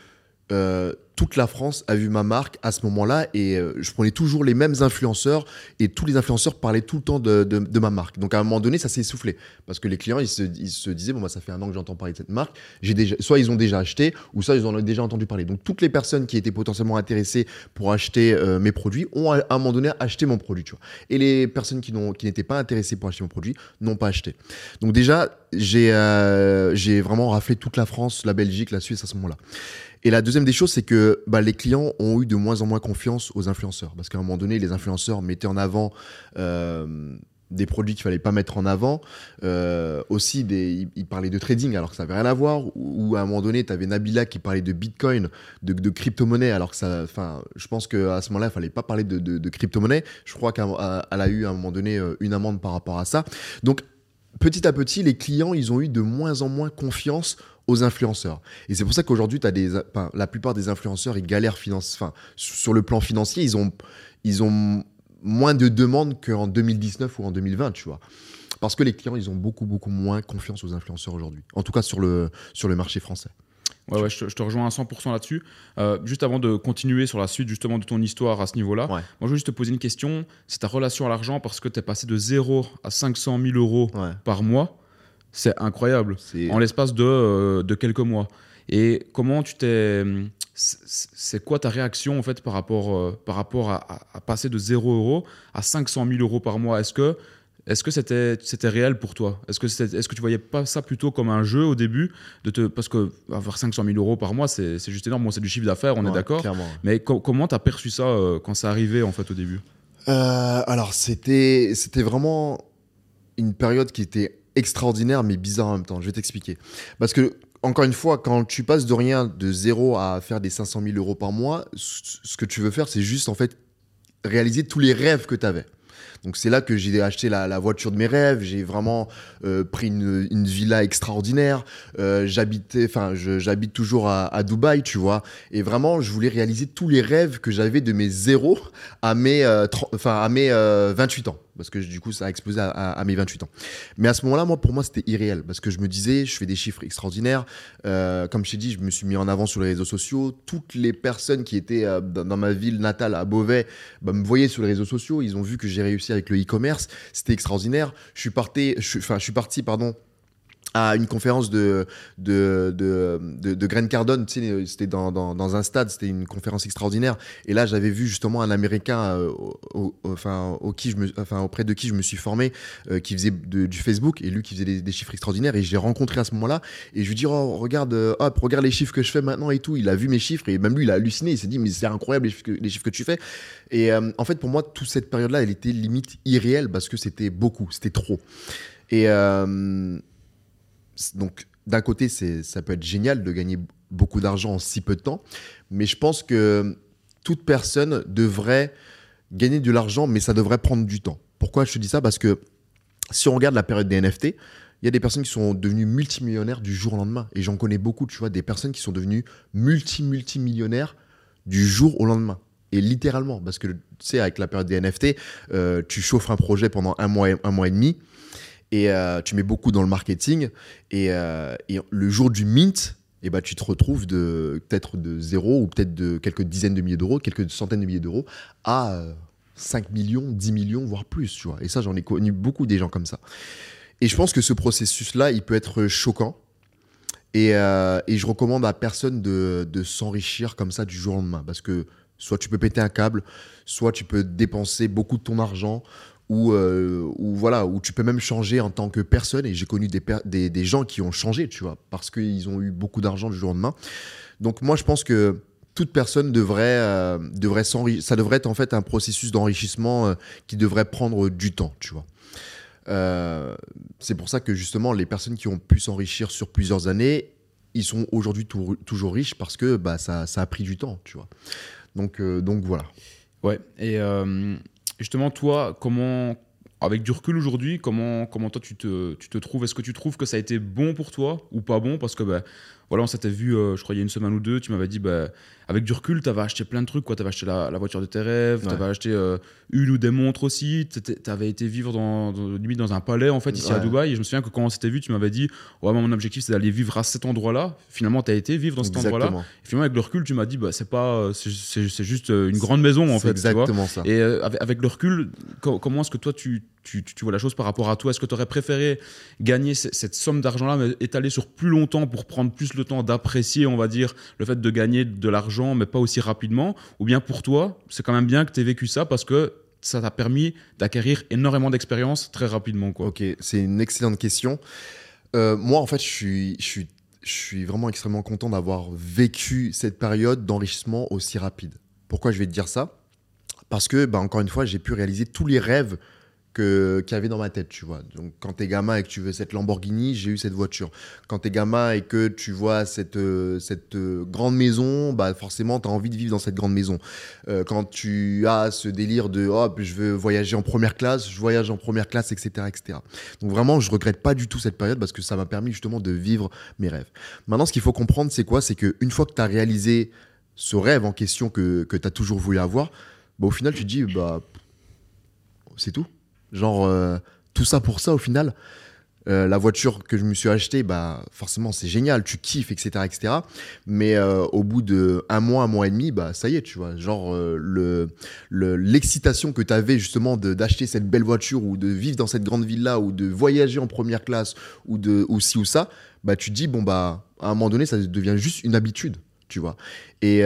euh, toute la France a vu ma marque à ce moment-là et euh, je prenais toujours les mêmes influenceurs et tous les influenceurs parlaient tout le temps de, ma marque. Donc à un moment donné, ça s'est essoufflé parce que les clients, ils se, disaient, bon, bah, ça fait un an que j'entends parler de cette marque. J'ai déjà, soit ils ont déjà acheté ou soit ils en ont déjà entendu parler. Donc toutes les personnes qui étaient potentiellement intéressées pour acheter euh, mes produits ont à, un moment donné acheté mon produit. Tu vois. Et les personnes qui, qui n'étaient pas intéressées pour acheter mon produit n'ont pas acheté. Donc déjà, j'ai euh, vraiment raflé toute la France, la Belgique, la Suisse à ce moment-là. Et la deuxième des choses, c'est que bah, les clients ont eu de moins en moins confiance aux influenceurs. Parce qu'à un moment donné, les influenceurs mettaient en avant euh, des produits qu'il fallait pas mettre en avant. Euh, aussi, ils, parlaient de trading alors que ça n'avait rien à voir. Ou, à un moment donné, tu avais Nabila qui parlait de Bitcoin, de, crypto-monnaie, alors que je pense qu'à ce moment-là, il fallait pas parler de, de, de crypto-monnaie. Je crois qu'elle a eu à un moment donné euh, une amende par rapport à ça. Donc, petit à petit, les clients, ils ont eu de moins en moins confiance aux influenceurs. Et c'est pour ça qu'aujourd'hui, tu as des, enfin, la plupart des influenceurs, ils galèrent finance, enfin, sur le plan financier, ils ont, ils ont moins de demandes qu'en 2019 ou en 2020, tu vois. Parce que les clients, ils ont beaucoup, beaucoup moins confiance aux influenceurs aujourd'hui. En tout cas, sur le, sur le marché français. Ouais, ouais, je, te, rejoins à 100% là-dessus. Euh, juste avant de continuer sur la suite justement de ton histoire à ce niveau-là, Ouais. moi je veux juste te poser une question. C'est ta relation à l'argent parce que tu es passé de 0 à 500 000 euros par mois. C'est incroyable. En l'espace de, euh, de quelques mois. Et comment tu t'es. c'est- C'est quoi ta réaction en fait par rapport, euh, par rapport à, à- à passer de 0 euros à 500 000 euros par mois? Est-ce que est-ce que c'était c'était réel pour toi? Est-ce que est-ce que tu voyais pas ça plutôt comme un jeu au début de te parce que avoir 500 000 euros par mois c'est juste énorme. Bon, c'est du chiffre d'affaires, on est d'accord. Mais co- comment t'as perçu ça euh, quand ça arrivait en fait au début? Euh, alors, c'était c'était vraiment une période qui était extraordinaire, mais bizarre en même temps. Je vais t'expliquer. Parce que, encore une fois, quand tu passes de rien, de zéro à faire des 500 000 euros par mois, ce que tu veux faire, c'est juste, en fait, réaliser tous les rêves que tu avais. Donc c'est là que j'ai acheté la, voiture de mes rêves, j'ai vraiment euh, pris une, une villa extraordinaire, euh, j'habite toujours à, Dubaï, tu vois, et vraiment je voulais réaliser tous les rêves que j'avais de mes zéros à mes, euh, 30 enfin à mes euh, 28 ans, parce que du coup ça a explosé à, mes 28 ans. Mais à ce moment-là, moi pour moi c'était irréel, parce que je me disais, je fais des chiffres extraordinaires, euh, comme je t'ai dit, je me suis mis en avant sur les réseaux sociaux, toutes les personnes qui étaient euh, dans, ma ville natale à Beauvais bah, me voyaient sur les réseaux sociaux, ils ont vu que j'ai réussi avec le e-commerce, c'était extraordinaire. Je suis parti, je, je suis parti, pardon, à une conférence de de de, de, de Cardone, tu sais, c'était dans, dans, un stade, c'était une conférence extraordinaire. Et là, j'avais vu justement un Américain, euh, enfin, auprès de qui je me suis formé, euh, qui faisait du Facebook et lui qui faisait des, chiffres extraordinaires. Et je l'ai rencontré à ce moment-là. Et je lui dis, oh, regarde, euh, hop, regarde les chiffres que je fais maintenant et tout. Il a vu mes chiffres et même lui, il a halluciné. Il s'est dit, mais c'est incroyable les chiffres, que, tu fais. Et en fait, pour moi, toute cette période-là, elle était limite irréelle parce que c'était beaucoup, c'était trop. Et donc, d'un côté, ça peut être génial de gagner beaucoup d'argent en si peu de temps, mais je pense que toute personne devrait gagner de l'argent, mais ça devrait prendre du temps. Pourquoi je te dis ça? Parce que si on regarde la période des NFT, il y a des personnes qui sont devenues multimillionnaires du jour au lendemain. Et j'en connais beaucoup, tu vois, des personnes qui sont devenues multi-multimillionnaires du jour au lendemain. Et littéralement, parce que tu sais, avec la période des NFT, euh, tu chauffes un projet pendant un mois un mois et demi, et euh, tu mets beaucoup dans le marketing, et, euh, le jour du mint, eh ben, tu te retrouves de peut-être de zéro ou peut-être de quelques dizaines de milliers d'euros, quelques centaines de milliers d'euros, à euh, 5 millions, 10 millions, voire plus, tu vois. Et ça, j'en ai connu beaucoup des gens comme ça. Et je pense que ce processus-là, il peut être choquant. Et, euh, et je recommande à personne de s'enrichir comme ça du jour au lendemain. Parce que soit tu peux péter un câble, soit tu peux dépenser beaucoup de ton argent, euh, ou voilà, ou tu peux même changer en tant que personne. Et j'ai connu des, gens qui ont changé, tu vois, parce qu'ils ont eu beaucoup d'argent du jour au lendemain. Donc moi, je pense que toute personne devrait, euh, devrait s'enrichir. Ça devrait être en fait un processus d'enrichissement euh, qui devrait prendre du temps, tu vois. C'est pour ça que justement, les personnes qui ont pu s'enrichir sur plusieurs années, ils sont aujourd'hui tou- toujours riches parce que bah, ça, ça a pris du temps, tu vois. Donc, donc voilà. Ouais. Et justement, toi, comment, avec du recul aujourd'hui, comment, comment toi tu te, tu te trouves? Est-ce que tu trouves que ça a été bon pour toi ou pas bon? Parce que, ben, voilà, on s'était vu, euh, je crois, il y a une semaine ou deux, tu m'avais dit, ben, avec du recul, tu avais acheté plein de trucs. Tu avais acheté la, la voiture de tes rêves, Ouais. tu avais acheté euh, une ou des montres aussi, tu avais été vivre dans, dans- limite dans un palais, en fait, ici à. Dubaï. Et je me souviens que quand on s'était vu, tu m'avais dit, ouais, mon objectif, c'est d'aller vivre à cet endroit-là. Finalement, tu as été vivre dans cet endroit-là. Et finalement, avec le recul, tu m'as dit, bah, c'est pas, euh, c'est- juste euh, une grande maison, en fait. tu vois. exactement ça. Et euh, avec, avec le recul, co- comment est-ce que toi tu, tu, tu- tu vois la chose par rapport à toi? Est-ce que tu aurais préféré gagner ce- cette somme d'argent-là, mais étaler sur plus longtemps pour prendre plus le temps d'apprécier, on va dire, le fait de gagner de l'argent, mais pas aussi rapidement Ou bien pour toi, c'est quand même bien que tu aies vécu ça parce que ça t'a permis d'acquérir énormément d'expérience très rapidement quoi. Ok, c'est une excellente question. Euh, moi, en fait, je suis, je, suis, je suis vraiment extrêmement content d'avoir vécu cette période d'enrichissement aussi rapide. Pourquoi je vais te dire ça? Parce que, bah, encore une fois, j'ai pu réaliser tous les rêves qu'il y avait dans ma tête, tu vois. Donc, quand t'es gamin et que tu veux cette Lamborghini, j'ai eu cette voiture. Quand t'es gamin et que tu vois cette, euh, cette euh, grande maison, bah, forcément, t'as envie de vivre dans cette grande maison. Euh, quand tu as ce délire de, hop, je veux voyager en première classe, je voyage en première classe, etc., etc. Donc vraiment, je regrette pas du tout cette période parce que ça m'a permis justement de vivre mes rêves. Maintenant, ce qu'il faut comprendre, c'est quoi? C'est qu'une fois que tu as réalisé ce rêve en question que, que tu as toujours voulu avoir, bah, au final, tu te dis, bah, c'est tout. Genre, euh, tout ça pour ça, au final. Euh, la voiture que je me suis achetée, bah forcément c'est génial, tu kiffes, etc., etc. Mais euh, au bout de un mois, un mois et demi, bah ça y est, tu vois, genre le le- l'excitation que tu avais justement d'acheter cette belle voiture ou de vivre dans cette grande ville là ou de voyager en première classe ou de ou ci ou ça, bah tu te dis bon bah à un moment donné ça devient juste une habitude, tu vois. Et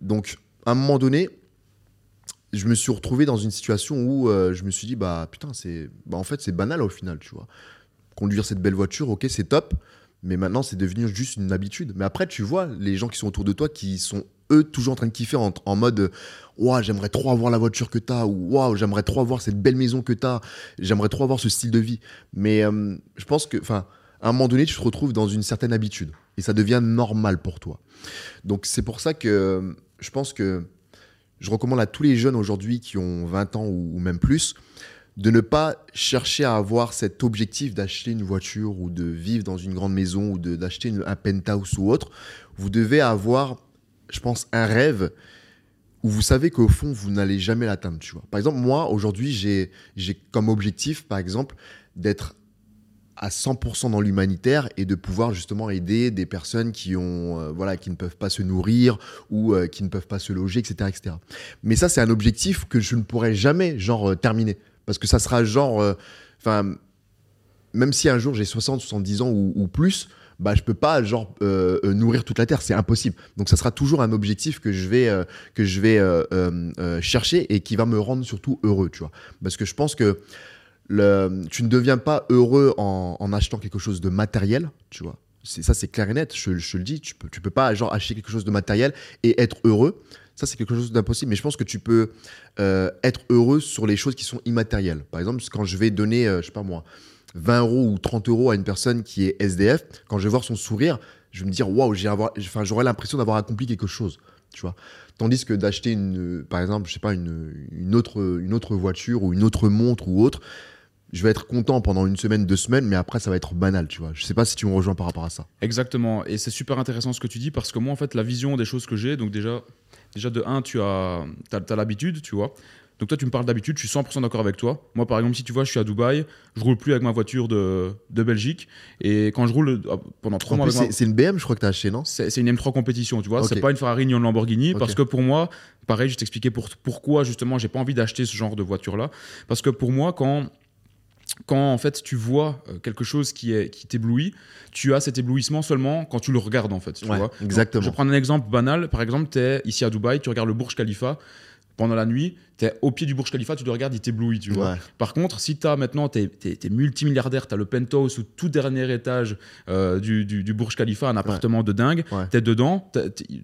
donc à un moment donné, je me suis retrouvé dans une situation où euh, je me suis dit bah putain c'est bah en fait c'est banal au final, tu vois conduire cette belle voiture, ok, c'est top, mais maintenant c'est devenu juste une habitude. Mais après, tu vois les gens qui sont autour de toi qui sont eux toujours en train de kiffer en, mode Waouh, j'aimerais trop avoir la voiture que t'as, ou Waouh, j'aimerais trop avoir cette belle maison que t'as, j'aimerais trop avoir ce style de vie. Mais euh, je pense que, enfin, à un moment donné, tu te retrouves dans une certaine habitude et ça devient normal pour toi. Donc c'est pour ça que je pense que je recommande à tous les jeunes aujourd'hui qui ont 20 ans ou, même plus de ne pas chercher à avoir cet objectif d'acheter une voiture ou de vivre dans une grande maison ou d'acheter un penthouse ou autre. Vous devez avoir, je pense, un rêve où vous savez qu'au fond, vous n'allez jamais l'atteindre. Tu vois. Par exemple, moi, aujourd'hui, j'ai comme objectif, par exemple, d'être à 100% dans l'humanitaire et de pouvoir justement aider des personnes qui ont euh, voilà qui ne peuvent pas se nourrir ou euh, qui ne peuvent pas se loger etc etc mais ça c'est un objectif que je ne pourrai jamais genre euh, terminer. Parce que ça sera genre enfin même si un jour j'ai 60 70 ans ou, ou plus bah je peux pas genre nourrir toute la terre. C'est impossible. Donc ça sera toujours un objectif que je vais que je vais chercher et qui va me rendre surtout heureux tu vois. Parce que je pense que tu ne deviens pas heureux en, achetant quelque chose de matériel, tu vois. Ça, c'est clair et net, je, te le dis. Tu peux, peux pas genre, acheter quelque chose de matériel et être heureux. Ça, c'est quelque chose d'impossible. Mais je pense que tu peux euh, être heureux sur les choses qui sont immatérielles. Par exemple, quand je vais donner, euh, je sais pas moi, 20 euros ou 30 euros à une personne qui est SDF, quand je vais voir son sourire, je vais me dire, waouh, j'aurais l'impression d'avoir accompli quelque chose, tu vois. Tandis que d'acheter, une, par exemple, je sais pas, une, autre, une autre voiture ou une autre montre ou autre, je vais être content pendant une semaine, deux semaines, mais après, ça va être banal, tu vois. Je sais pas si tu me rejoins par rapport à ça. Exactement. Et c'est super intéressant ce que tu dis parce que moi, en fait, la vision des choses que j'ai, donc déjà, déjà de 1, tu as, as, l'habitude, tu vois. Donc toi, tu me parles d'habitude, je suis 100% d'accord avec toi. Moi, par exemple, si tu vois, je suis à Dubaï, je roule plus avec ma voiture de, de Belgique. Et quand je roule pendant 3 En mois ma- c'est, une BM, je crois que t'as acheté, non? C'est une M3 compétition, tu vois. Ok. C'est pas une Ferrari ni une Lamborghini. Parce que pour moi, pareil, je vais t'expliquer pour, pourquoi justement j'ai pas envie d'acheter ce genre de voiture-là. Parce que pour moi, quand, quand en fait tu vois euh, quelque chose qui, est, qui t'éblouit, tu as cet éblouissement seulement quand tu le regardes en fait. Tu Ouais, vois exactement. je prendre un exemple banal. Par exemple, tu es ici à Dubaï, tu regardes le Burj Khalifa. Pendant la nuit, es au pied du Burj Khalifa, tu le regardes, il t'éblouit, tu vois. Ouais. Par contre, si tu as maintenant, tu es, multimilliardaire, tu as le penthouse au tout dernier étage euh, du, du, du Burj Khalifa, un appartement de dingue, Ouais. tu es dedans,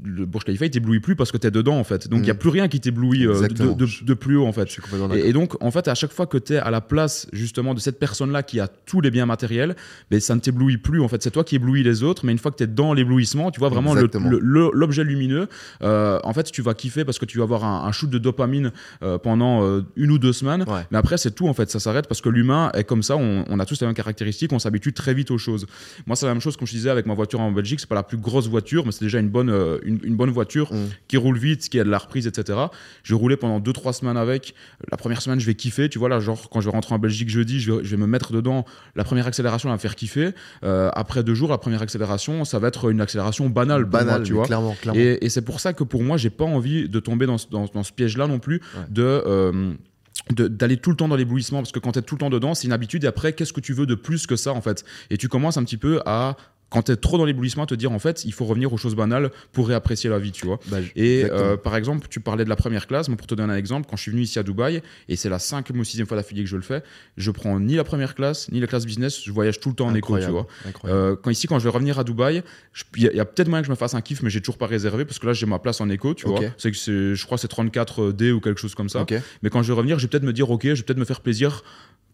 le Burj Khalifa, il t'éblouit plus parce que tu es dedans, en fait. Donc, il Mm. n'y a plus rien qui t'éblouit euh, de, Exactement. de- de plus haut, en fait. Je suis. Et, et donc, en fait, à chaque fois que tu es à la place, justement, de cette personne-là qui a tous les biens matériels, ben, ça ne t'éblouit plus, en fait. C'est toi qui éblouis les autres, mais une fois que tu es dans l'éblouissement, tu vois vraiment l'objet lumineux, euh, en fait, tu vas kiffer parce que tu vas avoir un, un shoot de dopamine euh, pendant euh, une ou deux semaines. Ouais. Mais après, c'est tout, en fait. Ça s'arrête parce que l'humain est comme ça. On, on a tous les mêmes caractéristiques. On s'habitue très vite aux choses. Moi, c'est la même chose, comme je disais, avec ma voiture en Belgique. C'est pas la plus grosse voiture, mais c'est déjà une bonne, euh, une, une bonne voiture Mm. qui roule vite, qui a de la reprise, etc. Je roulais pendant 2-3 semaines avec. La première semaine, je vais kiffer. Tu vois, là, genre, quand je vais rentrer en Belgique jeudi, je vais, je vais me mettre dedans. La première accélération va me faire kiffer. Après deux jours, la première accélération, ça va être une accélération banale pour Banal, moi, tu vois. clairement, clairement. Et, et c'est pour ça que pour moi, j'ai pas envie de tomber dans, ce- dans, dans ce piège-là non plus, Ouais. De. euh, de- d'aller tout le temps dans l'éblouissement parce que quand tu es tout le temps dedans c'est une habitude et après qu'est-ce que tu veux de plus que ça en fait? Et tu commences un petit peu à quand tu es trop dans l'éblouissement te dire en fait il faut revenir aux choses banales pour réapprécier la vie tu vois Bah, et euh, par exemple, tu parlais de la première classe. Moi, pour te donner un exemple, quand je suis venu ici à Dubaï, et c'est la cinquième ou sixième fois d'affilée que je le fais, je prends ni la première classe, ni la classe business. Je voyage tout le temps en éco, tu vois. incroyable. Euh, quand ici, quand je vais revenir à Dubaï, il y a, peut-être moyen que je me fasse un kiff, mais j'ai toujours pas réservé parce que là, j'ai ma place en éco, tu vois. C'est que c'est- je crois que c'est 34D ou quelque chose comme ça. Mais quand je vais revenir, je vais peut-être me dire, ok, je vais peut-être me faire plaisir.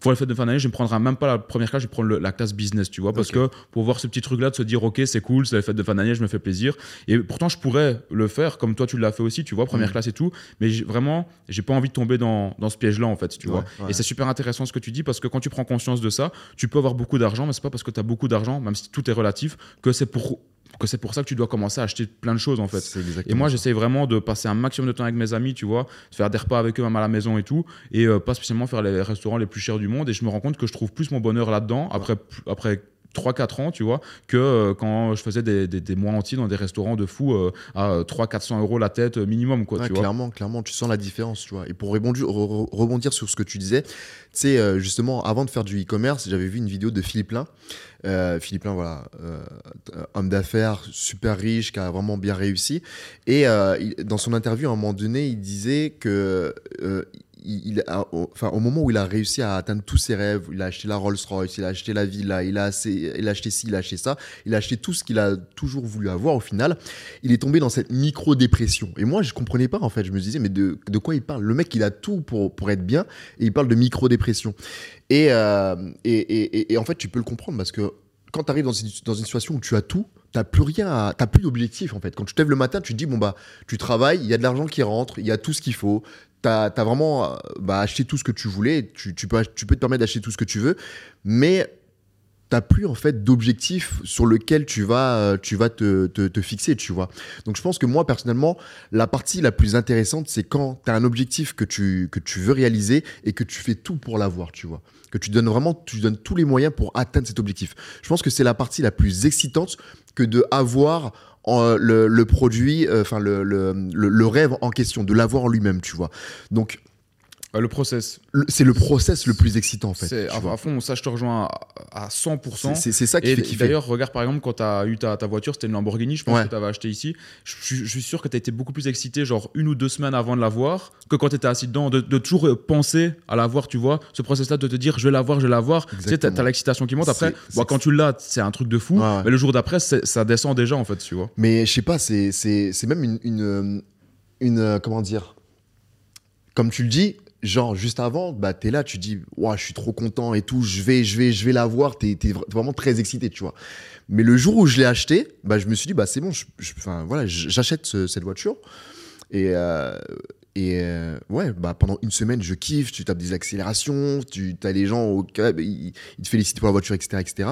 Pour les fêtes de fin d'année, je ne prendrai même pas la première classe, je vais prendre le- la classe business, tu vois. Parce que pour voir ce petit truc-là, de se dire, ok, c'est cool, c'est les fêtes de fin d'année, je me fais plaisir. Et pourtant, je pourrais le faire comme toi, tu l'as fait aussi, tu vois, première Mm. classe et tout. Mais vraiment, j'ai pas envie de tomber dans, dans ce piège-là, en fait, tu Ouais, vois. ouais. Et c'est super intéressant ce que tu dis parce que quand tu prends conscience de ça, tu peux avoir beaucoup d'argent, mais c'est pas parce que tu as beaucoup d'argent, même si tout est relatif, que c'est pour que c'est pour ça que tu dois commencer à acheter plein de choses en fait. Et moi, j'essaye vraiment de passer un maximum de temps avec mes amis, tu vois, de faire des repas avec eux même à la maison et tout, et euh, pas spécialement faire les restaurants les plus chers du monde. Et je me rends compte que je trouve plus mon bonheur là-dedans après, après 3-4 ans, tu vois, que euh, quand je faisais des, des- des mois entiers dans des restaurants de fou euh, à 300-400 euros la tête euh, minimum, quoi, Ouais, tu vois. clairement, clairement, tu sens la différence, tu vois. Et pour rebondir, re- re- rebondir sur ce que tu disais, tu sais, euh, justement, avant de faire du e-commerce, j'avais vu une vidéo de Philippe Lin. Philippe Lin, voilà, homme d'affaires super riche, qui a vraiment bien réussi. Et il- dans son interview, à un moment donné, il disait que il, a- enfin, au moment où il a réussi à atteindre tous ses rêves, il a acheté la Rolls-Royce, il a acheté la villa, il a, acheté ci, il a acheté ça, il a acheté tout ce qu'il a toujours voulu avoir au final, il est tombé dans cette micro-dépression. Et moi, je comprenais pas, en fait. Je me disais, mais de, de quoi il parle? Le mec, il a tout pour, pour être bien, et il parle de micro-dépression. Et, euh, et- et en fait, tu peux le comprendre, parce que quand tu arrives dans une, dans une situation où tu as tout, t'as plus rien, à- t'as plus d'objectif en fait. Quand tu te lèves le matin, tu te dis bon bah tu travailles, il y a de l'argent qui rentre, il y a tout ce qu'il faut. T'as as vraiment euh, bah, acheté tout ce que tu voulais, tu, tu peux, tu peux te permettre d'acheter tout ce que tu veux, mais t'as plus en fait d'objectif sur lequel tu vas, euh, tu vas te, te, te fixer, tu vois. Donc je pense que moi personnellement, la partie la plus intéressante, c'est quand tu as un objectif que tu, que tu veux réaliser et que tu fais tout pour l'avoir, tu vois. Que tu donnes vraiment, tu donnes tous les moyens pour atteindre cet objectif. Je pense que c'est la partie la plus excitante que de avoir en- le, produit, euh, enfin le, rêve en question, de l'avoir lui-même, tu vois. Donc Euh, le process, c'est le process le plus excitant en fait. à, à fond, ça je te rejoins à, à 100%. C'est- ça qui Et fait kiffer. d'ailleurs, regarde par exemple, quand tu as eu ta, ta voiture, c'était une Lamborghini, je pense Ouais. que tu avais acheté ici. Je, je- je suis sûr que tu as été beaucoup plus excité, genre une ou deux semaines avant de l'avoir, que quand tu étais assis dedans, de, de toujours euh, penser à l'avoir, tu vois. Ce process-là de te dire, je vais l'avoir, je vais l'avoir. Tu sais, tu as, l'excitation qui monte. Après, quand tu l'as, c'est un truc de fou. Ouais. Mais le jour d'après, ça descend déjà, en fait, tu vois. Mais je sais pas, c'est même une, une, euh, une, euh, Comment dire? Comme tu le dis, genre juste avant, bah, t'es là, tu dis, Ouah, je suis trop content et tout, je vais, je vais, je vais l'avoir, t'es es vraiment très excité, tu vois. Mais le jour où je l'ai acheté, bah, je me suis dit, bah, c'est bon, je- voilà, j'achète ce- cette voiture. Et, euh, et euh, ouais, bah, pendant une semaine, je kiffe, tu tapes des accélérations, tu as les gens au club, ils, ils te félicitent pour la voiture, etc. etc.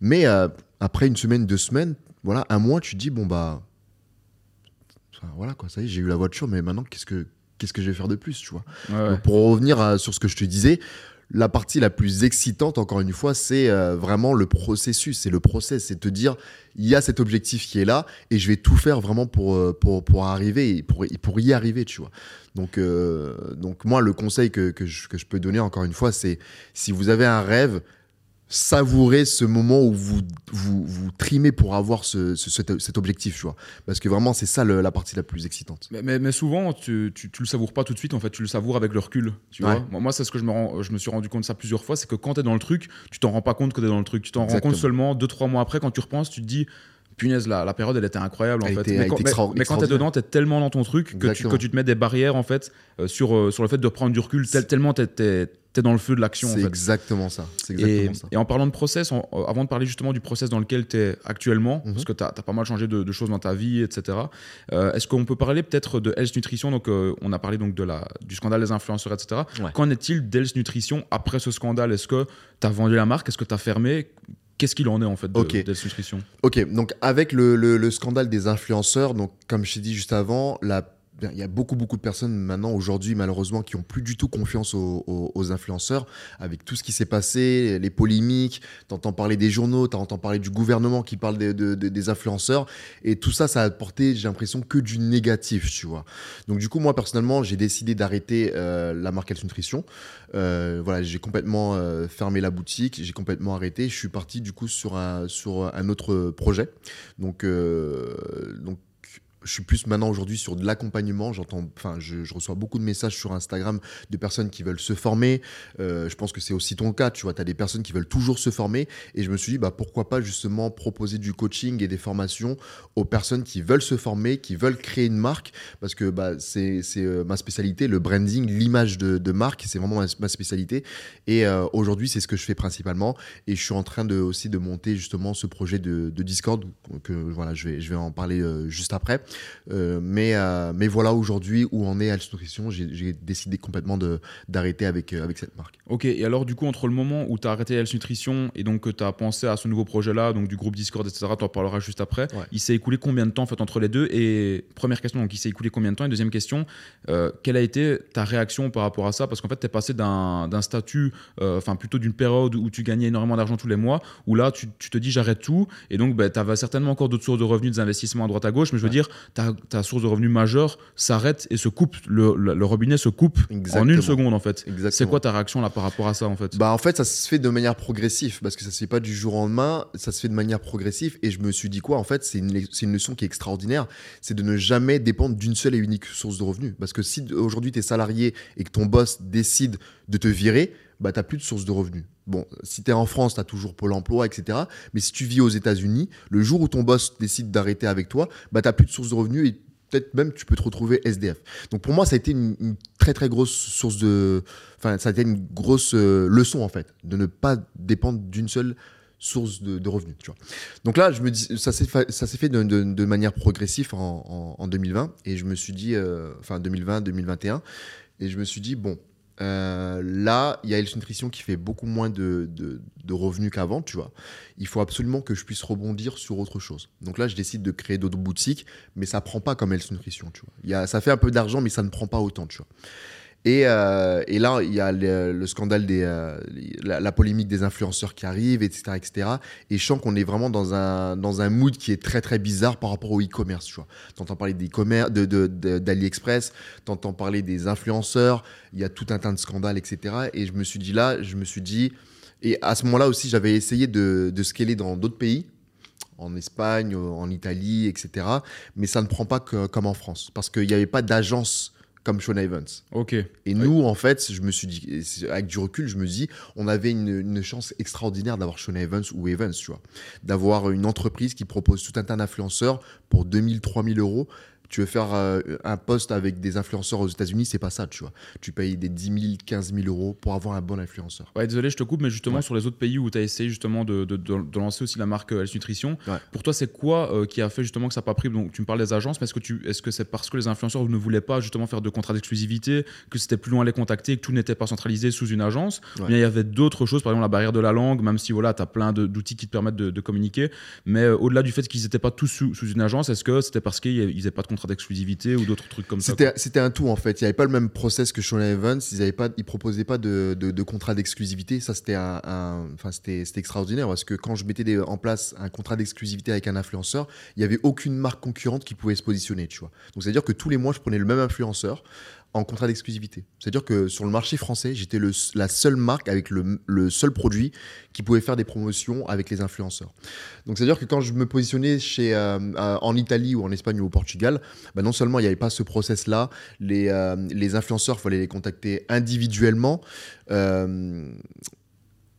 Mais euh, après une semaine, deux semaines, voilà, un mois, tu dis, bon, bah, voilà, quoi, ça y est, j'ai eu la voiture, mais maintenant, qu'est-ce que, qu'est-ce que je vais faire de plus, tu vois Ouais, ouais. donc, pour revenir à- sur ce que je te disais, la partie la plus excitante, encore une fois, c'est euh, vraiment le processus, c'est le process, c'est te dire, il y a cet objectif qui est là et je vais tout faire vraiment pour, euh, pour, pour arriver, et pour, pour y arriver, tu vois. Donc, euh, donc moi, le conseil que, que, je, que je peux donner, encore une fois, c'est si vous avez un rêve, savourez ce moment où vous vous, vous trimez pour avoir ce, ce- cet, cet objectif, tu vois. Parce que vraiment, c'est ça le- la partie la plus excitante. Mais, mais, mais souvent, tu, tu, tu le savoures pas tout de suite, en fait, tu le savoures avec le recul. Tu Ouais. vois moi, moi, c'est ce que je me, je me suis rendu compte de ça plusieurs fois, c'est que quand tu es dans le truc, tu t'en rends pas compte que tu es dans le truc. Tu t'en rends compte seulement 2-3 mois après, quand tu repenses, tu te dis, punaise, la, la période, elle était incroyable, en Elle fait. était- mais, quand, mais- mais quand tu es extraordinaire. dedans, tu es tellement dans ton truc que tu, que tu te mets des barrières, en fait, euh, sur, euh, sur le fait de prendre du recul, tel- tellement es, dans le feu de l'action, en C'est fait. exactement ça. Et, exactement ça. et en parlant de process, on- euh, avant de parler justement du process dans lequel tu es actuellement, Mhm. parce que tu as, pas mal changé de, de choses dans ta vie, etc., euh, est-ce qu'on peut parler peut-être de Health Nutrition? Donc, euh, On a parlé donc de la, du scandale des influenceurs, etc. Ouais. Qu'en est-il d'Health Nutrition après ce scandale? Est-ce que tu as vendu la marque? Est-ce que tu as fermé? Qu'est-ce qu'il en est en fait de, Ok. d'Health Nutrition? Ok, donc avec le, le- le scandale des influenceurs, donc comme je t'ai dit juste avant, la- il y a beaucoup beaucoup de personnes maintenant aujourd'hui malheureusement qui ont plus du tout confiance aux, influenceurs avec tout ce qui s'est passé, les polémiques, t'entends parler des journaux, t'entends parler du gouvernement qui parle des- de- de- des influenceurs et tout ça ça a apporté j'ai l'impression que du négatif tu vois. Donc du coup moi personnellement j'ai décidé d'arrêter euh, la marque Health Nutrition. Euh, voilà j'ai complètement euh, fermé la boutique, j'ai complètement arrêté, je suis parti du coup sur un sur un autre projet. Donc je suis plus maintenant aujourd'hui sur de l'accompagnement. J'entends, enfin, je, reçois beaucoup de messages sur Instagram de personnes qui veulent se former. Euh, je pense que c'est aussi ton cas. Tu vois, tu as des personnes qui veulent toujours se former. Et je me suis dit, bah, pourquoi pas justement proposer du coaching et des formations aux personnes qui veulent se former, qui veulent créer une marque. Parce que bah, c'est euh, ma spécialité, le branding, l'image de, marque. C'est vraiment ma, spécialité. Et euh, aujourd'hui, c'est ce que je fais principalement. Et je suis en train de, aussi de monter justement ce projet de, Discord. Que voilà, je vais, en parler juste après. Euh, mais, euh, mais voilà aujourd'hui où on est Health Nutrition. J'ai décidé complètement d'arrêter avec, avec cette marque. Ok, et alors du coup, entre le moment où tu as arrêté Health Nutrition et donc que tu as pensé à ce nouveau projet-là, donc du groupe Discord, etc., tu en parleras juste après, il s'est écoulé combien de temps en fait, entre les deux? Et première question, donc il s'est écoulé combien de temps? Et deuxième question, quelle a été ta réaction par rapport à ça? Parce qu'en fait, tu es passé d'un statut, enfin plutôt d'une période où tu gagnais énormément d'argent tous les mois, où là, tu, te dis j'arrête tout, et donc ben, tu avais certainement encore d'autres sources de revenus, des investissements à droite à gauche, mais je veux dire, ta, ta, source de revenus majeure s'arrête et se coupe, le, le, robinet se coupe en une seconde en fait. C'est quoi ta réaction là par rapport à ça en fait? Bah en fait, ça se fait de manière progressive, parce que ça se fait pas du jour au lendemain, ça se fait de manière progressive, et je me suis dit quoi En fait, c'est une, une leçon qui est extraordinaire, c'est de ne jamais dépendre d'une seule et unique source de revenus. Parce que si aujourd'hui tu es salarié et que ton boss décide de te virer, bah, tu n'as plus de source de revenus. Bon, si tu es en France, tu as toujours Pôle emploi, etc. Mais si tu vis aux États-Unis, le jour où ton boss décide d'arrêter avec toi, bah, tu n'as plus de source de revenus et peut-être même tu peux te retrouver SDF. Donc pour moi, ça a été une, très très grosse source de. Enfin, ça a été une grosse euh, leçon en fait, de ne pas dépendre d'une seule source de, revenus. Tu vois. Donc là, je me dis, ça s'est fait, de, manière progressive en, en, 2020 et je me suis dit, euh, enfin 2020, 2021, et je me suis dit bon, euh, là, il y a Health Nutrition qui fait beaucoup moins de, revenus qu'avant, tu vois. Il faut absolument que je puisse rebondir sur autre chose. Donc là, je décide de créer d'autres boutiques, mais ça prend pas comme Health Nutrition, tu vois. Ça fait un peu d'argent, mais ça ne prend pas autant, tu vois. Et, euh, et, là, il y a le, scandale des, euh, la, polémique des influenceurs qui arrive, etc., etc. Et je sens qu'on est vraiment dans un, dans un mood qui est très, très bizarre par rapport au e-commerce, tu vois. T'entends parler d'e-commerce, d'AliExpress, de, de, t'entends parler des influenceurs, il y a tout un tas de scandales, etc. Et je me suis dit là, je me suis dit... Et à ce moment-là aussi, j'avais essayé de, scaler dans d'autres pays, en Espagne, en Italie, etc. Mais ça ne prend pas comme en France, parce qu'il n'y avait pas d'agence comme Sean Evans. Ok. Et nous, en fait, je me suis dit, avec du recul, je me dis, on avait une, chance extraordinaire d'avoir Sean Evans ou Evans, tu vois. D'avoir une entreprise qui propose tout un tas d'influenceurs pour 2000, 3000 euros tu veux faire euh, un poste avec des influenceurs aux États-Unis, c'est pas ça, tu vois. Tu payes des 10 000, 15 000 euros pour avoir un bon influenceur. Ouais, désolé, je te coupe, mais justement, sur les autres pays où tu as essayé justement de, de, lancer aussi la marque Health Nutrition, pour toi, c'est quoi euh, qui a fait justement que ça n'a pas pris? Donc, tu me parles des agences, mais est-ce que, tu, est-ce que c'est parce que les influenceurs ne voulaient pas justement faire de contrats d'exclusivité, que c'était plus loin à les contacter, que tout n'était pas centralisé sous une agence? Bien, il y avait d'autres choses, par exemple la barrière de la langue, même si voilà, tu as plein d'outils qui te permettent de, communiquer, mais euh, au-delà du fait qu'ils n'étaient pas tous sous, sous, une agence, est-ce que c'était parce qu'ils n'avaient pas de contrat d'exclusivité d'autres trucs comme ça C'était un tout en fait. Il n'y avait pas le même process que Sean Evans. Ils ne pas, ils proposaient pas de, de, contrat d'exclusivité. Ça c'était un, enfin c'était extraordinaire parce que quand je mettais en place un contrat d'exclusivité avec un influenceur, il n'y avait aucune marque concurrente qui pouvait se positionner. Tu vois. Donc c'est à dire que tous les mois je prenais le même influenceur en contrat d'exclusivité. C'est-à-dire que sur le marché français, j'étais la seule marque avec le, seul produit qui pouvait faire des promotions avec les influenceurs. Donc c'est-à-dire que quand je me positionnais chez, euh, euh, en Italie ou en Espagne ou au Portugal, bah non seulement il n'y avait pas ce process-là, les, euh, les influenceurs, il fallait les contacter individuellement, et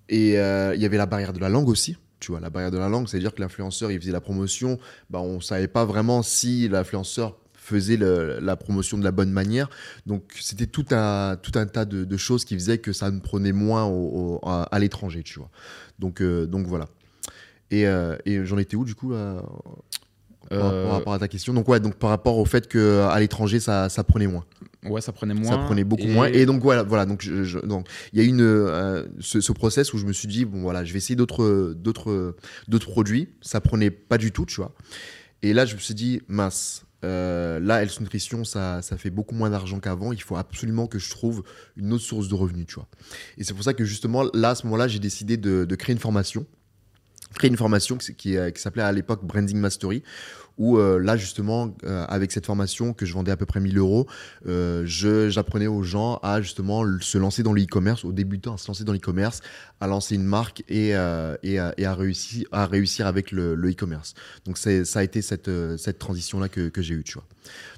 il y avait la barrière de la langue aussi. Tu vois, la barrière de la langue, c'est-à-dire que l'influenceur, il faisait la promotion, bah, on ne savait pas vraiment si l'influenceur faisait la promotion de la bonne manière. Donc c'était tout un, tout un tas de, choses qui faisaient que ça me prenait moins à, l'étranger, tu vois. Donc, euh, donc voilà. Et, euh, et j'en étais où du coup là, par, rapport à ta question? Donc ouais, donc par rapport au fait qu'à l'étranger ça, ça prenait moins. Ouais, ça prenait moins. Ça prenait beaucoup moins. Et donc voilà, voilà. Donc donc il y a une euh, ce, ce, process où je me suis dit bon voilà, je vais essayer d'autres d'autres d'autres produits. Ça prenait pas du tout, tu vois. Et là je me suis dit mince, euh, là, Health Nutrition, ça, ça fait beaucoup moins d'argent qu'avant. Il faut absolument que je trouve une autre source de revenus, tu vois. Et c'est pour ça que justement, là, à ce moment-là, j'ai décidé de, créer une formation. Créer une formation qui, qui s'appelait à l'époque Branding Mastery, où euh, là justement euh, avec cette formation que je vendais à peu près 1000 euros euh, j'apprenais aux gens à justement se lancer dans le e-commerce aux débutants à se lancer dans l'e-commerce à lancer une marque et, et, et, à réussir à réussir avec le e-commerce. Donc ça a été cette, cette transition là que, que j'ai eu tu vois.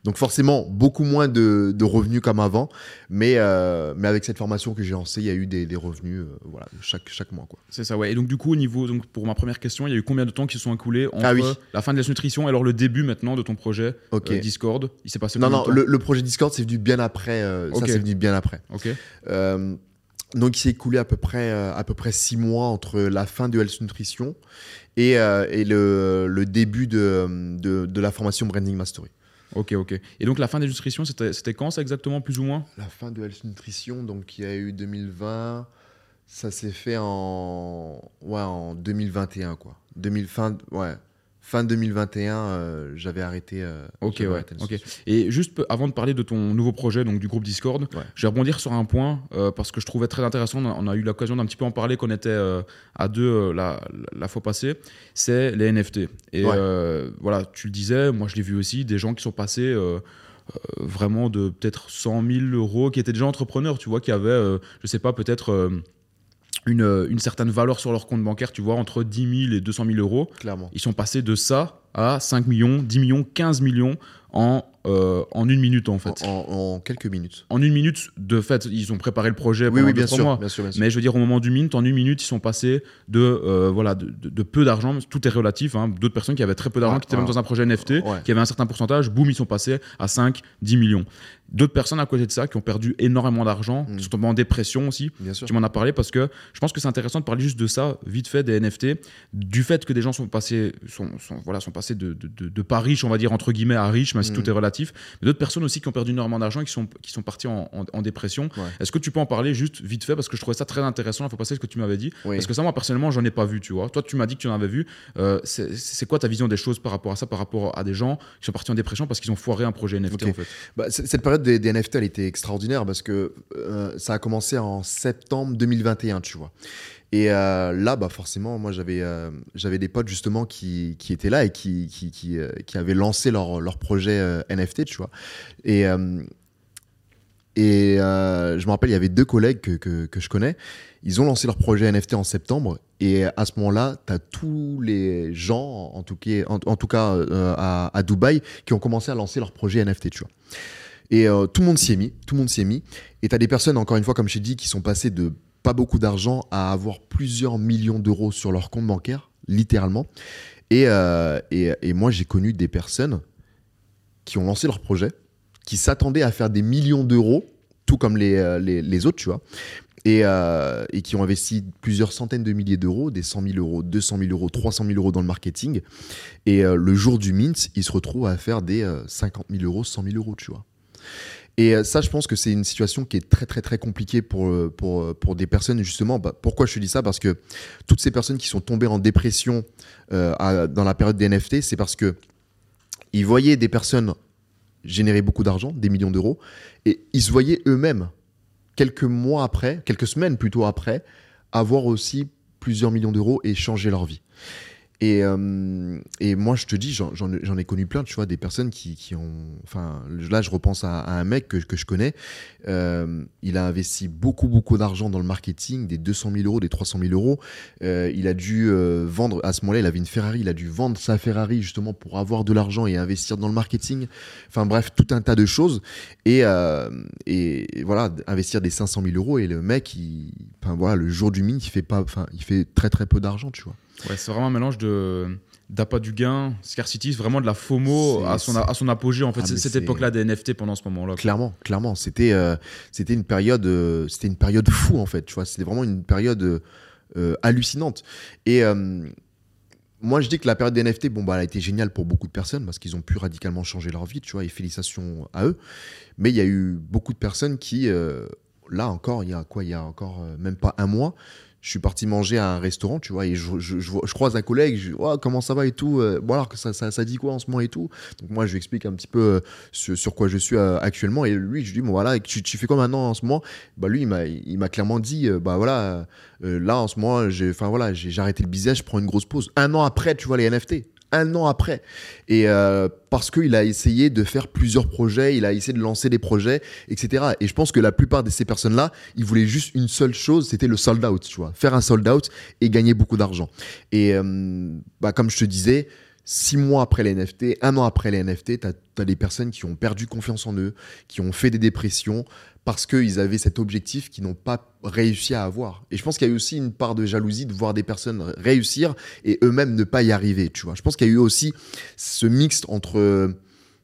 Donc forcément beaucoup moins de, de revenus comme avant mais, mais avec cette formation que j'ai lancée il y a eu des, des revenus voilà chaque, chaque mois c'est ça ouais. Et donc du coup au niveau donc pour ma première question il y a eu combien de temps qui se sont écoulés ah entre la fin de la nutrition et alors le début maintenant de ton projet euh, Discord? Il s'est passé Non, non, le, projet Discord, c'est venu bien après. Euh, ça, c'est venu bien après. Ok. Euh, donc, il s'est écoulé à peu près à peu près six mois entre la fin de Health Nutrition et, et le, le, début de, de, de, la formation Branding Mastery. Ok, ok. Et donc la fin des nutritions, c'était quand ça exactement, plus ou moins? La fin de Health Nutrition, donc il y a eu 2020, ça s'est fait en, ouais, en 2021, quoi. 2000, fin, ouais, fin 2021, euh, j'avais arrêté. Euh, ok, ouais. ok. Et juste avant de parler de ton nouveau projet, donc du groupe Discord, je vais rebondir sur un point euh, parce que je trouvais très intéressant. On a eu l'occasion d'un petit peu en parler qu'on était à deux la, la, fois passée. C'est les NFT. Et voilà, tu le disais, moi je l'ai vu aussi, des gens qui sont passés. vraiment de peut-être 100 000 euros, qui étaient déjà entrepreneurs, tu vois, qui avaient, je sais pas, peut-être une, une, certaine valeur sur leur compte bancaire, tu vois, entre 10 000 et 200 000 euros. Clairement. Ils sont passés de ça à 5 millions, 10 millions, 15 millions en euh, en une minute en fait. En, quelques minutes. En une minute, de fait, ils ont préparé le projet oui, pendant oui, bien, sûr, mois. bien, sûr, Mais je veux dire, au moment du minute, en une minute, ils sont passés de, euh, voilà, de, peu d'argent, tout est relatif. Hein. D'autres personnes qui avaient très peu d'argent, qui étaient même dans un projet NFT, qui avaient un certain pourcentage, boum, ils sont passés à 5, 10 millions. D'autres personnes à côté de ça qui ont perdu énormément d'argent, mm. qui sont tombées en dépression aussi. Bien sûr. Tu m'en as parlé parce que je pense que c'est intéressant de parler juste de ça, vite fait, des NFT, du fait que des gens sont passés, sont, voilà, sont passés de, de, pas riches, on va dire, entre guillemets, à riches, même si mm. tout est relatif. Mais d'autres personnes aussi qui ont perdu énormément d'argent et qui sont, qui sont partis en, en, dépression. Est-ce que tu peux en parler juste vite fait? Parce que je trouvais ça très intéressant il faut passer ce que tu m'avais dit. Parce que ça, moi, personnellement, j'en ai pas vu, tu vois. Toi, tu m'as dit que tu en avais vu. Euh, c'est quoi ta vision des choses par rapport à ça, par rapport à des gens qui sont partis en dépression parce qu'ils ont foiré un projet NFT en fait? Bah, Cette période des, NFT, elle était extraordinaire parce que euh, ça a commencé en septembre 2021, tu vois. Et euh, là, bah forcément, moi, j'avais euh, j'avais des potes justement qui, qui, étaient là et qui, qui, qui, euh, qui avaient lancé leur, leur projet NFT, tu vois. Et, et je me rappelle, il y avait deux collègues que, que, que, je connais. Ils ont lancé leur projet NFT en septembre. Et à ce moment-là, tu as tous les gens, en tout cas, en, tout cas à, à, Dubaï, qui ont commencé à lancer leur projet NFT, tu vois. Et tout le monde s'y est mis, tout le monde s'y est mis. Et tu as des personnes, encore une fois, comme je t'ai dit, qui sont passées de pas beaucoup d'argent à avoir plusieurs millions d'euros sur leur compte bancaire, littéralement. Et, euh, et, moi, j'ai connu des personnes qui ont lancé leur projet, qui s'attendaient à faire des millions d'euros, tout comme les, euh, les, autres, tu vois, et, euh, et, qui ont investi plusieurs centaines de milliers d'euros, des 100 000 euros, 200 000 euros, 300 000 euros dans le marketing. Et le jour du mint, ils se retrouvent à faire des 50 000 euros, 100 000 euros, tu vois. Et euh, ça, je pense que c'est une situation qui est très, très, très compliquée pour, euh, pour, euh, pour des personnes, justement. Bah, pourquoi je te dis ça? Parce que toutes ces personnes qui sont tombées en dépression dans la période des NFT, c'est parce que ils voyaient des personnes générer beaucoup d'argent, des millions d'euros, et ils se voyaient eux-mêmes, quelques mois après, quelques semaines plutôt après, avoir aussi plusieurs millions d'euros et changer leur vie. Et, euh, et, moi, je te dis, j'en ai connu plein, tu vois, des personnes qui, qui, ont. Enfin, là, je repense à, un mec que, que je connais. Euh, il a investi beaucoup, beaucoup d'argent dans le marketing, des 200 000 euros, des 300 000 euros. Euh, il a dû vendre, à ce moment-là, il avait une Ferrari, il a dû vendre sa Ferrari justement pour avoir de l'argent et investir dans le marketing. Enfin, bref, tout un tas de choses. Et, et voilà, investir des 500 000 euros. Et le mec, il, enfin, voilà, le jour du mine, il fait, pas, enfin, il fait très, très peu d'argent, tu vois. Ouais, c'est vraiment un mélange de d'appât du gain, scarcity, vraiment de la FOMO à son, à son apogée en fait, ah, cette époque-là des NFT pendant ce moment-là. Clairement, clairement, c'était euh, c'était une période euh, c'était une période fou en fait, tu vois, c'était vraiment une période euh, hallucinante. Et moi, je dis que la période des NFT, bon, bah, elle a été géniale pour beaucoup de personnes parce qu'ils ont pu radicalement changer leur vie, tu vois, et félicitations à eux. Mais il y a eu beaucoup de personnes qui, là encore, il y a quoi, il y a encore même pas un mois, je suis parti manger à un restaurant, tu vois, et je, croise un collègue, je dis, oh, comment ça va et tout, euh, bon alors que ça, dit quoi en ce moment et tout. Donc moi, je lui explique un petit peu euh, sur, quoi je suis euh, actuellement, et lui, je lui dis, bon voilà, tu, tu fais quoi maintenant en ce moment? Bah lui, il m'a clairement dit, bah voilà, là en ce moment, j'ai, voilà, j'ai arrêté le business, je prends une grosse pause. Un an après, tu vois les NFT un an après. Et euh, parce qu'il a essayé de faire plusieurs projets, il a essayé de lancer des projets, etc. Et je pense que la plupart de ces personnes-là, ils voulaient juste une seule chose, c'était le sold out, tu vois. Faire un sold out et gagner beaucoup d'argent. Et euh, bah, comme je te disais, six mois après les NFT, un an après les NFT, tu as, des personnes qui ont perdu confiance en eux, qui ont fait des dépressions parce qu'ils avaient cet objectif qu'ils n'ont pas réussi à avoir. Et je pense qu'il y a eu aussi une part de jalousie de voir des personnes réussir et eux-mêmes ne pas y arriver, tu vois. Je pense qu'il y a eu aussi ce mixte entre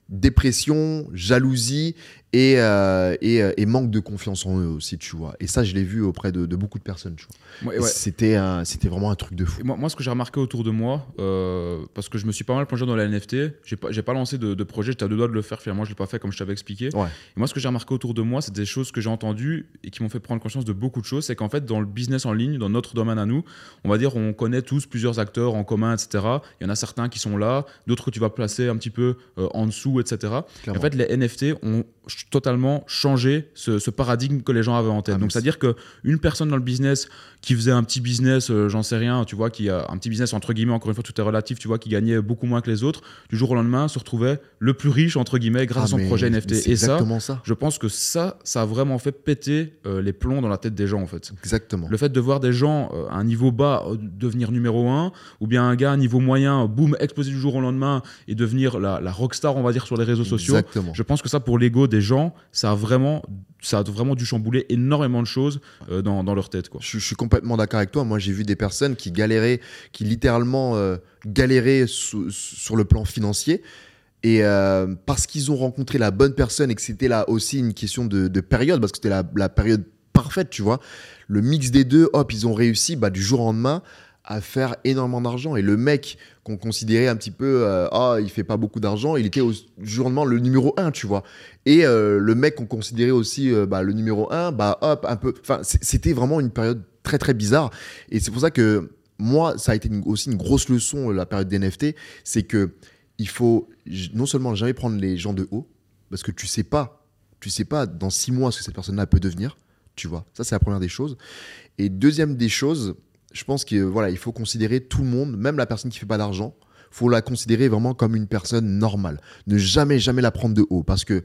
dépression, jalousie et, euh, et, euh, et manque de confiance en eux aussi, tu vois. Et ça, je l'ai vu auprès de, de beaucoup de personnes, tu vois. Ouais, Et ouais. C'était c'était vraiment un truc de fou. Moi, moi, ce que j'ai remarqué autour de moi, euh, parce que je me suis pas mal plongé dans la NFT, j'ai pas, j'ai pas lancé de, de projet, j'étais à deux doigts de le faire, finalement, je l'ai pas fait comme je t'avais expliqué. Ouais. Et moi, ce que j'ai remarqué autour de moi, c'est des choses que j'ai entendues et qui m'ont fait prendre conscience de beaucoup de choses. C'est qu'en fait, dans le business en ligne, dans notre domaine à nous, on va dire, on connaît tous plusieurs acteurs en commun, etc. Il y en a certains qui sont là, d'autres que tu vas placer un petit peu euh, en dessous, etc. Et en fait, les NFT ont ch- totalement changé ce, ce paradigme que les gens avaient en tête. Ah, Donc, c'est-à-dire qu'une personne dans le business qui faisait un petit business, euh, j'en sais rien, tu vois, qui a un petit business entre guillemets, encore une fois, tout est relatif, tu vois, qui gagnait beaucoup moins que les autres, du jour au lendemain, se retrouvait le plus riche, entre guillemets, grâce Ah, à son projet NFT. Et ça, ça. je pense que ça, ça a vraiment fait péter euh, les plombs dans la tête des gens, en fait. Exactement. Le fait de voir des gens euh, à un niveau bas devenir numéro un, ou bien un gars à un niveau moyen, boum, exploser du jour au lendemain et devenir la, la rockstar, on va dire, sur les réseaux sociaux. Exactement. Je pense que ça, pour l'ego des gens, ça a vraiment, ça a vraiment dû chambouler énormément de choses euh, dans, dans leur tête. Quoi. Je, suis complètement d'accord avec toi. Moi, j'ai vu des personnes qui galéraient, qui littéralement euh, galéraient sur le plan financier. Et euh, parce qu'ils ont rencontré la bonne personne et que c'était là aussi une question de, de période, parce que c'était la, la période parfaite, tu vois. Le mix des deux, hop, ils ont réussi bah, du jour au lendemain à faire énormément d'argent. Et le mec qu'on considérait un petit peu, euh, ah, il fait pas beaucoup d'argent, il était au du jour au lendemain le numéro un, tu vois. Et euh, le mec qu'on considérait aussi euh, bah, le numéro un, bah hop, un peu. Enfin, c'était vraiment une période très très bizarre. Et c'est pour ça que moi, ça a été aussi une grosse leçon euh, la période des NFT, c'est que il faut non seulement jamais prendre les gens de haut, parce que tu sais pas, tu sais pas dans six mois ce que cette personne-là peut devenir, tu vois. Ça c'est la première des choses. Et deuxième des choses, je pense que voilà, il faut considérer tout le monde, même la personne qui fait pas d'argent, faut la considérer vraiment comme une personne normale. Ne jamais jamais la prendre de haut, parce que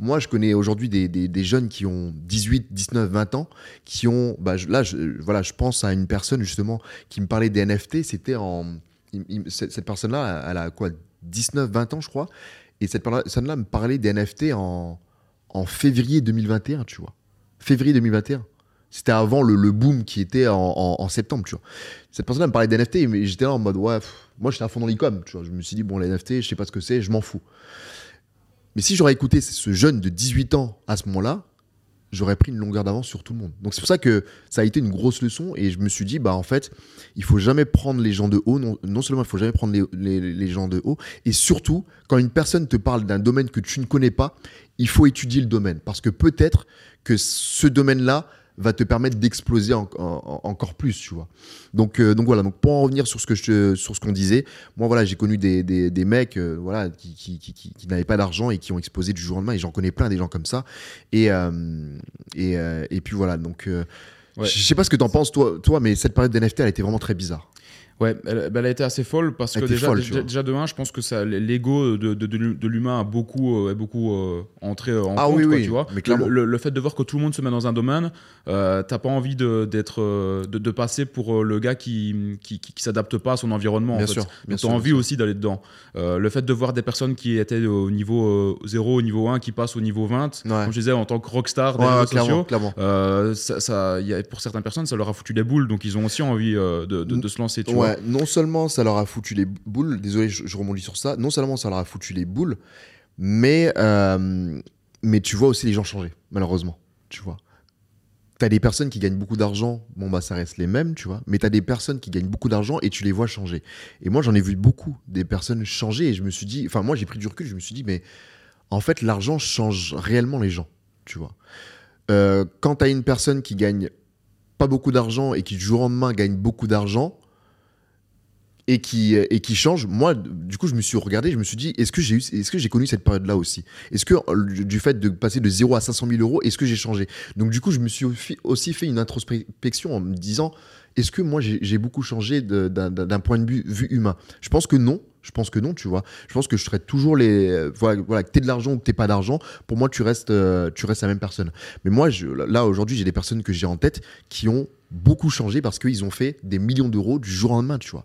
moi je connais aujourd'hui des, des- jeunes qui ont 18, 19, 20 ans, qui ont, bah, là je, voilà, je pense à une personne justement qui me parlait des NFT, c'était en, cette, cette personne-là, elle a quoi, 19, 20 ans je crois, et cette personne-là me parlait des NFT en, en février 2021, tu vois. Février 2021. C'était avant le, le boom qui était en, en- septembre, tu vois. Cette personne-là me parlait des NFT, mais j'étais là en mode, ouais, moi j'étais à fond dans l'e-com, tu vois. Je me suis dit, bon, les NFT, je sais pas ce que c'est, je m'en fous. Mais si j'aurais écouté ce jeune de 18 ans à ce moment-là, j'aurais pris une longueur d'avance sur tout le monde. Donc c'est pour ça que ça a été une grosse leçon et je me suis dit, bah en fait, il faut jamais prendre les gens de haut. Non, non seulement il faut jamais prendre les, les- les gens de haut, et surtout, quand une personne te parle d'un domaine que tu ne connais pas, il faut étudier le domaine. Parce que peut-être que ce domaine-là va te permettre d'exploser en- en- encore plus, tu vois. Donc, euh, donc voilà, donc pour en revenir sur ce que je sur ce qu'on disait, moi voilà, j'ai connu des, des, des mecs euh, voilà, qui, qui, qui, qui- qui n'avaient pas d'argent et qui ont explosé du jour au lendemain, et j'en connais plein des gens comme ça. Et, euh, et, et puis voilà, donc Ouais. je sais pas ce que t'en penses toi, toi, mais cette période d'NFT, elle était vraiment très bizarre. Ouais, elle, ben, elle a été assez folle parce Elle que déjà, folle, déjà, déjà de un, je pense que ça, l'ego de, de, de, de l'humain a beaucoup, euh, est beaucoup euh, entré euh, en Ah compte, oui, quoi, oui, tu vois. mais. Le, le- le fait de voir que tout le monde se met dans un domaine, euh, t'as pas envie de, d'être, euh, de, passer pour le gars qui, qui, qui, qui s'adapte pas à son environnement. Bien en fait. sûr, bien Donc, sûr, t'as envie sûr. aussi d'aller dedans. Le fait de voir des personnes qui étaient au niveau euh, 0, au niveau 1, qui passent au niveau 20, Ouais. comme je disais, en tant que rockstar des Ouais, réseaux clairement, sociaux, clairement. ça, ça, y a, pour certaines personnes, ça leur a foutu des boules, donc ils ont aussi envie de, de, de se lancer. Tu vois. Non seulement ça leur a foutu les boules, désolé, je, je rebondis sur ça, non seulement ça leur a foutu les boules, mais, euh, mais tu vois aussi les gens changer, malheureusement, tu vois. T'as des personnes qui gagnent beaucoup d'argent, bon bah ça reste les mêmes, tu vois, mais t'as des personnes qui gagnent beaucoup d'argent et tu les vois changer. Et moi j'en ai vu beaucoup, des personnes changer et je me suis dit, enfin moi j'ai pris du recul, je me suis dit, mais en fait l'argent change réellement les gens, tu vois. Euh, quand t'as une personne qui gagne pas beaucoup d'argent et qui du jour au lendemain gagne beaucoup d'argent, et qui, et qui change, moi, du coup, je me suis regardé, je me suis dit, est-ce que j'ai est-ce que j'ai connu cette période-là aussi? Est-ce que du fait de passer de 0 à 500 000 euros, est-ce que j'ai changé? Donc, du coup, je me suis aussi fait une introspection en me disant, est-ce que moi, j'ai beaucoup changé d'un point de vue, humain? Je pense que non. Je pense que non, tu vois. Je pense que je traite toujours les. euh, Voilà, voilà que t'aies de l'argent ou que t'aies pas d'argent, pour moi, tu restes, euh, tu restes la même personne. Mais moi, là, aujourd'hui, j'ai des personnes que j'ai en tête qui ont beaucoup changé parce qu'ils ont fait des millions d'euros du jour au lendemain, tu vois.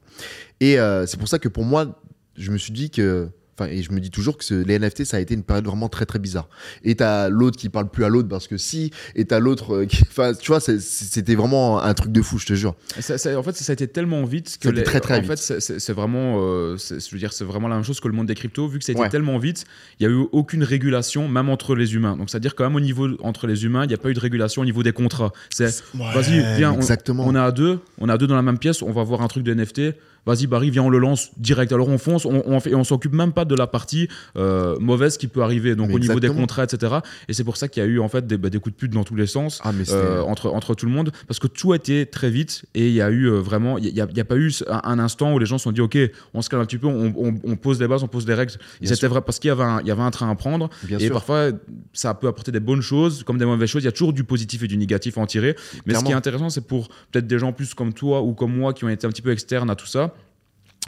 Et euh, c'est pour ça que pour moi, je me suis dit que. Enfin, et je me dis toujours que ce- les NFT, ça a été une période vraiment très très bizarre. Et t'as l'autre qui parle plus à l'autre parce que si, et t'as l'autre euh, qui. Enfin, tu vois, c'était vraiment un truc de fou, je te jure. Et ça- ça- en fait, ça a été tellement vite que a les- très, très en vite. fait, c'est- vraiment, euh, je veux dire, c'est vraiment la même chose que le monde des cryptos. Vu que ça a été Ouais. tellement vite, il y a eu aucune régulation, même entre les humains. Donc, c'est-à-dire quand même au niveau entre les humains, il n'y a pas eu de régulation au niveau des contrats. C'est vas-y, viens, on- on est à deux, on est à deux dans la même pièce, on va voir un truc de NFT. Vas-y, Barry, viens, on le lance direct. Alors on fonce, on, on fait, et on s'occupe même pas de la partie euh, mauvaise qui peut arriver. Donc Mais au niveau des contrats, etc. Et c'est pour ça qu'il y a eu en fait des, bah, des coups de pute dans tous les sens. Ah, mais euh, entre, entre tout le monde parce que tout a été très vite et il y a eu euh, vraiment il n'y a, il y a pas eu un, un instant où les gens se sont dit ok on se calme un petit peu on, on- on pose des bases on pose des règles c'était vrai parce qu'il y avait un, il y avait un train à prendre bien et sûr. parfois ça peut apporter des bonnes choses comme des mauvaises choses il y a toujours du positif et du négatif à en tirer mais ce qui est intéressant c'est pour peut-être des gens plus comme toi ou comme moi qui ont été un petit peu externes à tout ça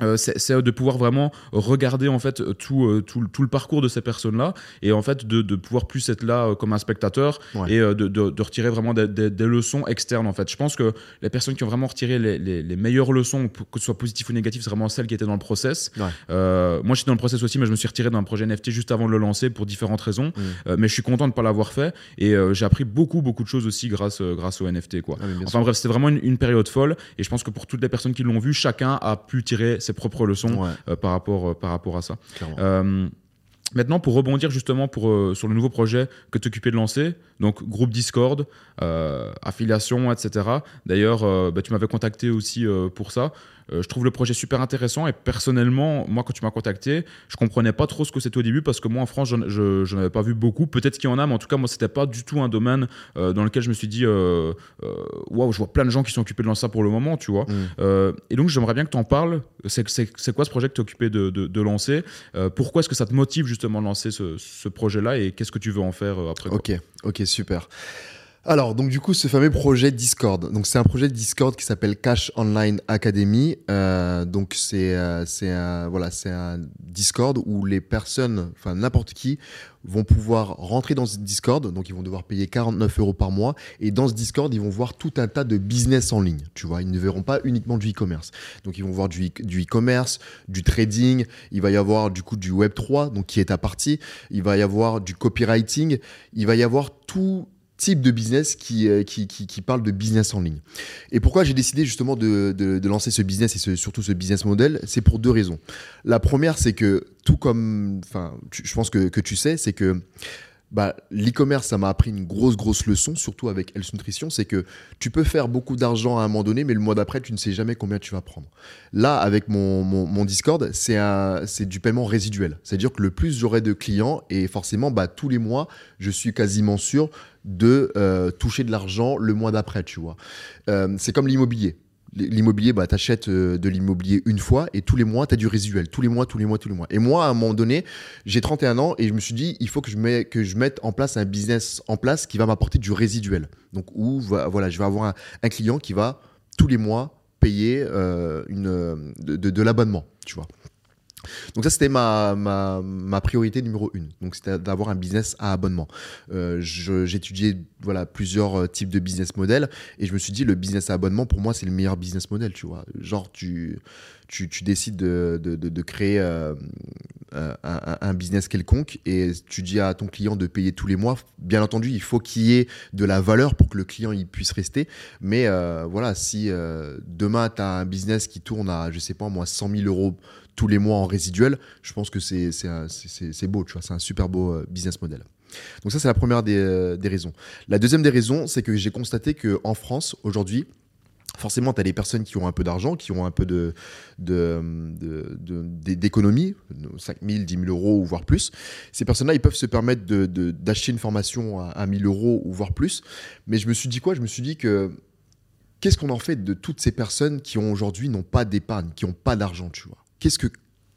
euh, c'est de pouvoir vraiment regarder en fait tout, euh, tout, le- tout le parcours de ces personnes-là et en fait de, de pouvoir plus être là euh, comme un spectateur Ouais. et euh, de, de- de retirer vraiment des, des- des leçons externes en fait. Je pense que les personnes qui ont vraiment retiré les, les- les meilleures leçons, que ce soit positif ou négatif, c'est vraiment celles qui étaient dans le process. Ouais. Euh, moi, j'étais dans le process aussi, mais je me suis retiré d'un projet NFT juste avant de le lancer pour différentes raisons. Mm. Euh, mais je suis content de ne pas l'avoir fait et euh, j'ai appris beaucoup, beaucoup de choses aussi grâce, euh, grâce au NFT. Quoi. Ah, Enfin sûr. bref, c'était vraiment une, une période folle et je pense que pour toutes les personnes qui l'ont vu, chacun a pu tirer ses propres leçons Ouais, euh, par, rapport, euh, par rapport à ça. Euh, Maintenant, pour rebondir justement pour, euh, sur le nouveau projet que tu occupais de lancer, donc groupe Discord, euh, affiliation, etc. D'ailleurs, euh, bah, tu m'avais contacté aussi pour ça. Euh, je trouve le projet super intéressant et personnellement, moi, quand tu m'as contacté, je comprenais pas trop ce que c'était au début parce que moi, en France, je, je, je n'avais pas vu beaucoup. Peut-être qu'il y en a, mais en tout cas, moi, c'était pas du tout un domaine euh, dans lequel je me suis dit, euh, waouh, je vois plein de gens qui sont occupés de lancer ça pour le moment, tu vois. Mm. Et donc, j'aimerais bien que tu en parles. C'est quoi ce projet que tu es occupé de, de- de lancer? Pourquoi est-ce que ça te motive justement de lancer ce, ce projet-là et qu'est-ce que tu veux en faire après quoi? Ok, ok, super. Alors, donc du coup, ce fameux projet Discord. Donc, c'est un projet Discord qui s'appelle Cash Online Academy. Euh, donc, c'est euh, voilà, c'est un Discord où les personnes, enfin n'importe qui, vont pouvoir rentrer dans ce Discord. Donc, ils vont devoir payer 49 euros par mois. Et dans ce Discord, ils vont voir tout un tas de business en ligne. Tu vois, ils ne verront pas uniquement du e-commerce. Donc, ils vont voir du e- du e-commerce, du trading. Il va y avoir du coup du Web 3, donc qui est à partie. Il va y avoir du copywriting. Il va y avoir tout type de business qui, euh, qui, qui, qui parle de business en ligne. Et pourquoi j'ai décidé justement de, de, lancer ce business et surtout ce business model C'est pour deux raisons. La première, c'est que tout comme, enfin, je pense que, que tu sais, c'est que bah, l'e-commerce, ça m'a appris une grosse, grosse leçon, surtout avec Health Nutrition, c'est que tu peux faire beaucoup d'argent à un moment donné, mais le mois d'après, tu ne sais jamais combien tu vas prendre. Là, avec mon, mon, mon Discord, c'est du paiement résiduel. C'est-à-dire que le plus j'aurai de clients, et forcément, bah, tous les mois, je suis quasiment sûr de euh, toucher de l'argent le mois d'après, tu vois. Euh, c'est comme l'immobilier. L'immobilier, bah, tu achètes de l'immobilier une fois et tous les mois, tu as du résiduel. Tous les mois, tous les mois, tous les mois. Et moi, à un moment donné, j'ai 31 ans et je me suis dit, il faut que je, que je mette en place un business en place qui va m'apporter du résiduel. Donc, où voilà, je vais avoir un, client qui va tous les mois payer euh, une, euh, de- de l'abonnement, tu vois. Donc ça, c'était ma, ma, ma priorité numéro une. Donc c'était d'avoir un business à abonnement. Euh, J'étudiais voilà, plusieurs euh, types de business models et je me suis dit, le business à abonnement, pour moi, c'est le meilleur business model, tu vois. Genre, tu, tu, tu décides de, de, de- créer euh, un, business quelconque et tu dis à ton client de payer tous les mois. Bien entendu, il faut qu'il y ait de la valeur pour que le client il puisse rester. Mais voilà, si demain, tu as un business qui tourne à, je sais pas moi, 100 000 euros tous les mois en résiduel, je pense que c'est beau, tu vois, c'est un super beau euh, business model. Donc ça, c'est la première des, euh, des raisons. La deuxième des raisons, c'est que j'ai constaté qu'en France, aujourd'hui, forcément, tu as des personnes qui ont un peu d'argent, qui ont un peu de, de, de- de- d- d'économie, 5 000, 10 000 euros ou voire plus. Ces personnes-là, ils peuvent se permettre d'acheter une formation à, à 1000 euros ou voire plus. Mais je me suis dit quoi? Je me suis dit que qu'est-ce qu'on en fait de toutes ces personnes qui aujourd'hui n'ont pas d'épargne, qui n'ont pas d'argent, tu vois? Qu'est-ce que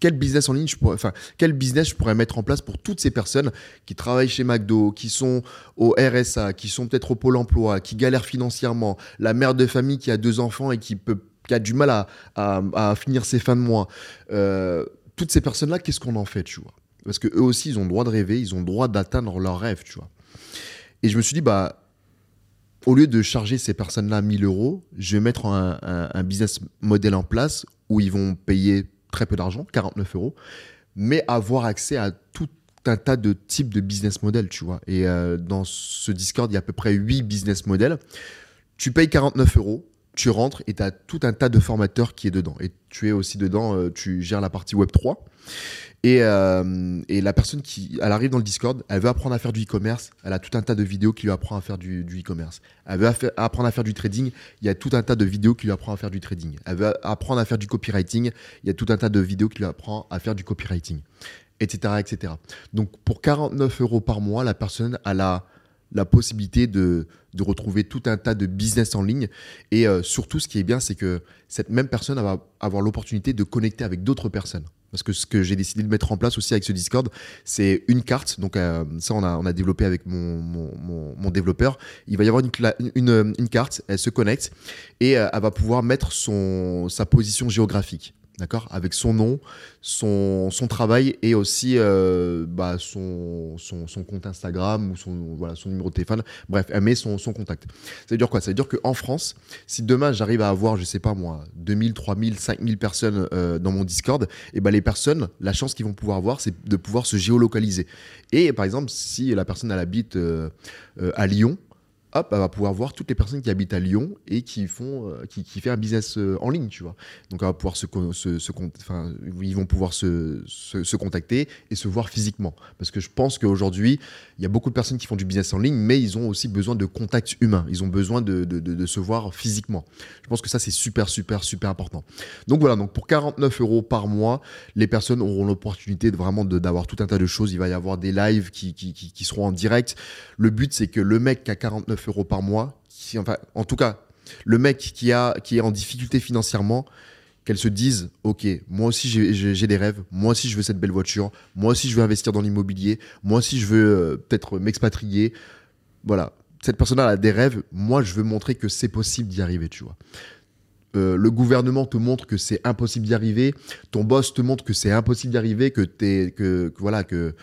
quel business en ligne je pourrais, enfin, quel business je pourrais mettre en place pour toutes ces personnes qui travaillent chez McDo, qui sont au RSA, qui sont peut-être au Pôle emploi, qui galèrent financièrement, la mère de famille qui a deux enfants et qui, peut, qui a du mal à, à- finir ses fins de mois. Euh, toutes ces personnes-là, qu'est-ce qu'on en fait, tu vois? Parce que eux aussi, ils ont le droit de rêver, ils ont le droit d'atteindre leurs rêves, tu vois. Et je me suis dit, bah, au lieu de charger ces personnes-là 1000 euros, je vais mettre un, un- un business model en place où ils vont payer très peu d'argent, 49 euros, mais avoir accès à tout un tas de types de business models, tu vois. Et euh, dans ce Discord, il y a à peu près 8 business models. Tu payes 49 euros, tu rentres et tu as tout un tas de formateurs qui est dedans. Et tu es aussi dedans, euh, tu gères la partie Web 3. Et, euh, et, la personne qui, elle arrive dans le Discord, elle veut apprendre à faire du e-commerce. Elle a tout un tas de vidéos qui lui apprend à faire du, e-commerce. Elle veut apprendre à faire du trading. Il y a tout un tas de vidéos qui lui apprend à faire du trading. Elle veut apprendre à faire du copywriting. Il y a tout un tas de vidéos qui lui apprend à faire du copywriting, etc., etc. Donc pour 49 euros par mois, la personne a la, possibilité de, de retrouver tout un tas de business en ligne. Et euh, surtout, ce qui est bien, c'est que cette même personne va avoir l'opportunité de connecter avec d'autres personnes. Parce que ce que j'ai décidé de mettre en place aussi avec ce Discord, c'est une carte. Donc euh, ça, on a, développé avec mon, développeur. Il va y avoir une, carte, elle se connecte et euh, elle va pouvoir mettre sa position géographique d'accord? Avec son nom, son, son travail et aussi euh, bah, son, son, son, compte Instagram ou son, voilà, son numéro de téléphone. Bref, elle met son, son contact. Ça veut dire quoi? Ça veut dire qu'en France, si demain j'arrive à avoir, je sais pas moi, 2000, 3000, 5000 personnes euh, dans mon Discord, et eh ben les personnes, la chance qu'ils vont pouvoir avoir, c'est de pouvoir se géolocaliser. Et par exemple, si la personne elle habite euh, à Lyon, hop, elle va pouvoir voir toutes les personnes qui habitent à Lyon et qui font, euh, qui, qui, fait un business euh, en ligne, tu vois. Donc, va pouvoir se, se, se enfin, ils vont pouvoir se, se, contacter et se voir physiquement. Parce que je pense qu'aujourd'hui, il y a beaucoup de personnes qui font du business en ligne, mais ils ont aussi besoin de contact humain. Ils ont besoin de, de, de, de se voir physiquement. Je pense que ça, c'est super, super, super important. Donc voilà, donc pour 49 euros par mois, les personnes auront l'opportunité de vraiment d'avoir tout un tas de choses. Il va y avoir des lives qui, qui, qui, qui seront en direct. Le but, c'est que le mec qui a 49 euros par mois, qui, enfin, en tout cas, le mec qui, a, qui est en difficulté financièrement, qu'elle se dise, ok, moi aussi j'ai des rêves, moi aussi je veux cette belle voiture, moi aussi je veux investir dans l'immobilier, moi aussi je veux euh, peut-être m'expatrier. Voilà, cette personne-là a des rêves, moi je veux montrer que c'est possible d'y arriver, tu vois. Euh, le gouvernement te montre que c'est impossible d'y arriver, ton boss te montre que c'est impossible d'y arriver, que, es, que, que, voilà, que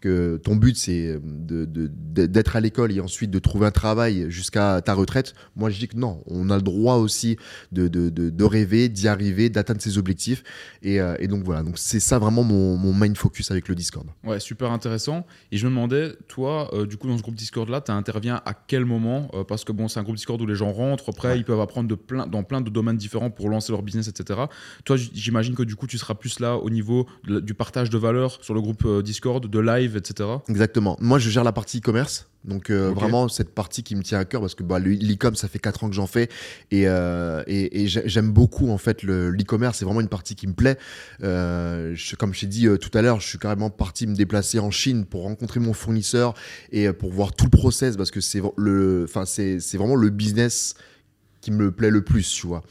que ton but c'est d'être à l'école et ensuite de trouver un travail jusqu'à ta retraite, moi je dis que non, on a le droit aussi de, de rêver, d'y arriver, d'atteindre ses objectifs. Et, euh, et, donc voilà, donc c'est ça vraiment mon, mon, main focus avec le Discord. Ouais, super intéressant. Et je me demandais, toi, euh, du coup, dans ce groupe Discord là, tu interviens à quel moment euh, Parce que bon, c'est un groupe Discord où les gens rentrent, après ils peuvent apprendre de plein, dans plein de domaines différents pour lancer leur business, etc. Toi, j'imagine que du coup, tu seras plus là au niveau du partage de valeur sur le groupe Discord, de live etc. Exactement. Moi, je gère la partie e-commerce. Donc euh, vraiment cette partie qui me tient à cœur parce que bah, l'e-com ça fait 4 ans que j'en fais et, euh, et, j'aime beaucoup en fait l'e-commerce c'est vraiment une partie qui me plaît euh, comme je t'ai dit tout à l'heure je suis carrément parti me déplacer en Chine pour rencontrer mon fournisseur et pour voir tout le process parce que c'est le enfin c'est vraiment le business qui me plaît le plus, tu vois.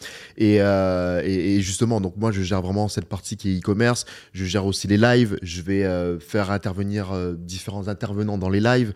Euh, et, justement, donc moi, je gère vraiment cette partie qui est e-commerce. Je gère aussi les lives. Je vais euh, faire intervenir euh, différents intervenants dans les lives.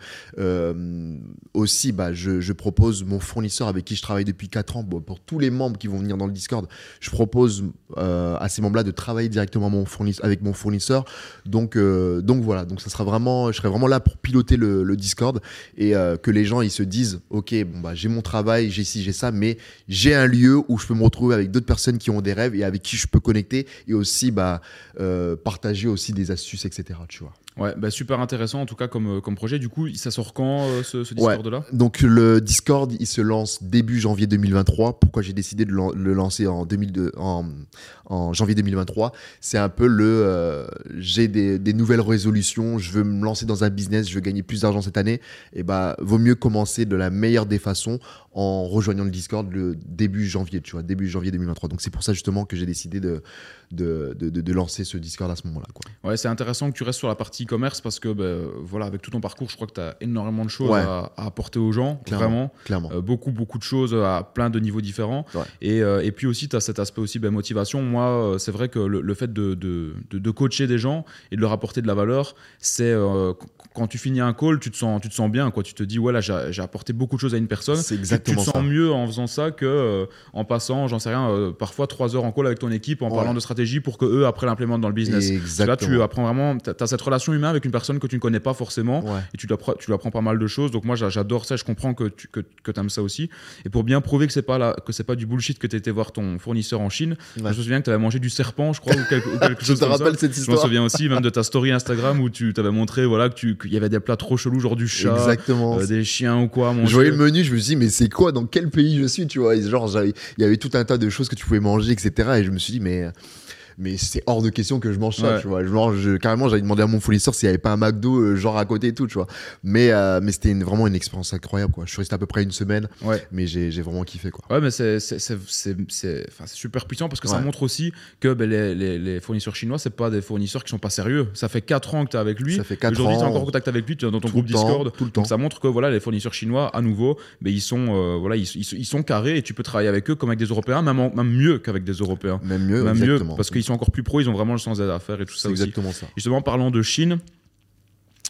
aussi, bah, je, je, propose mon fournisseur avec qui je travaille depuis 4 ans. pour tous les membres qui vont venir dans le Discord, je propose à ces membres-là de travailler directement mon fournisseur, avec mon fournisseur. Donc, donc voilà. Donc ça sera vraiment, je serai vraiment là pour piloter le, le Discord et que les gens ils se disent, ok, bon bah j'ai mon travail, j'ai ci, j'ai ça, mais j'ai un lieu où je peux me retrouver avec d'autres personnes qui ont des rêves et avec qui je peux connecter et aussi bah, euh, partager aussi des astuces, etc. Tu vois. Ouais, bah super intéressant en tout cas comme, euh, comme projet. Du coup, ça sort quand euh, ce, Discord-là? Donc le Discord, il se lance début janvier 2023. Pourquoi j'ai décidé de le lancer en, 2002, en, en janvier 2023 C'est un peu le... j'ai des, des, nouvelles résolutions, je veux me lancer dans un business, je veux gagner plus d'argent cette année. Et bah, vaut mieux commencer de la meilleure des façons en rejoignant le Discord le début janvier, tu vois, début janvier 2023. Donc c'est pour ça justement que j'ai décidé de de, de, de, lancer ce Discord à ce moment-là. Ouais, c'est intéressant que tu restes sur la partie e-commerce parce que ben, voilà, avec tout ton parcours, je crois que tu as énormément de choses à, apporter aux gens, vraiment. Clairement. Euh, beaucoup, beaucoup de choses à plein de niveaux différents. Et, euh, et, puis aussi, tu as cet aspect aussi ben, motivation. Moi, euh, c'est vrai que le, fait de, de, coacher des gens et de leur apporter de la valeur, c'est quand tu finis un call, tu te sens, tu te sens bien. Quoi. Tu te dis, voilà, j'ai apporté beaucoup de choses à une personne. C'est exactement tu te sens mieux en faisant ça que en passant, j'en sais rien, parfois trois heures en call avec ton équipe en parlant de stratégie pour que eux après l'implémentent dans le business. Là, tu apprends vraiment, tu as cette relation humaine avec une personne que tu ne connais pas forcément Ouais. et tu lui apprends, tu lui apprends pas mal de choses. Donc moi j'a- j'adore ça, je comprends que tu que, que aimes ça aussi. Et pour bien prouver que c'est pas la, que c'est pas du bullshit que tu étais voir ton fournisseur en Chine, Ouais. je me souviens que tu avais mangé du serpent, je crois, ou quelque, ou quelque Je chose te comme ça. rappelle cette Je m'en histoire. souviens aussi même de ta story Instagram où tu t'avais montré voilà que tu qu'il y avait des plats trop chelous genre du chat, Exactement. euh, des chiens ou quoi. manger. Je voyais le menu, je me suis dit, mais c'est quoi, dans quel pays je suis, tu vois? Et Genre, il y avait tout un tas de choses que tu pouvais manger, etc. Et je me suis dit, mais, mais c'est hors de question que je mange ça, Ouais. tu vois. Je mange, carrément, j'avais demandé à mon fournisseur s'il n'y avait pas un McDo, euh, genre à côté et tout, tu vois. Mais, euh, mais c'était vraiment une expérience incroyable, quoi. Je suis resté à peu près une semaine, Ouais. mais j'ai vraiment kiffé, quoi. Ouais, mais c'est super puissant parce que ça montre aussi que ben, les, les- les fournisseurs chinois, c'est pas des fournisseurs qui sont pas sérieux. Ça fait 4 ans que tu es avec lui. Ça fait 4 Aujourd'hui, tu es encore en contact avec lui, tu es dans ton groupe temps, Discord. tout le temps. Donc ça montre que voilà, les fournisseurs chinois, à nouveau, ben, ils, sont, euh, voilà, ils, ils- ils sont carrés et tu peux travailler avec eux comme avec des Européens, même, en- même mieux qu'avec des Européens. Même mieux, même mieux exactement. parce qu'ils sont encore plus pros, ils ont vraiment le sens des affaires et tout ça aussi. exactement ça. Et Justement, en parlant de Chine,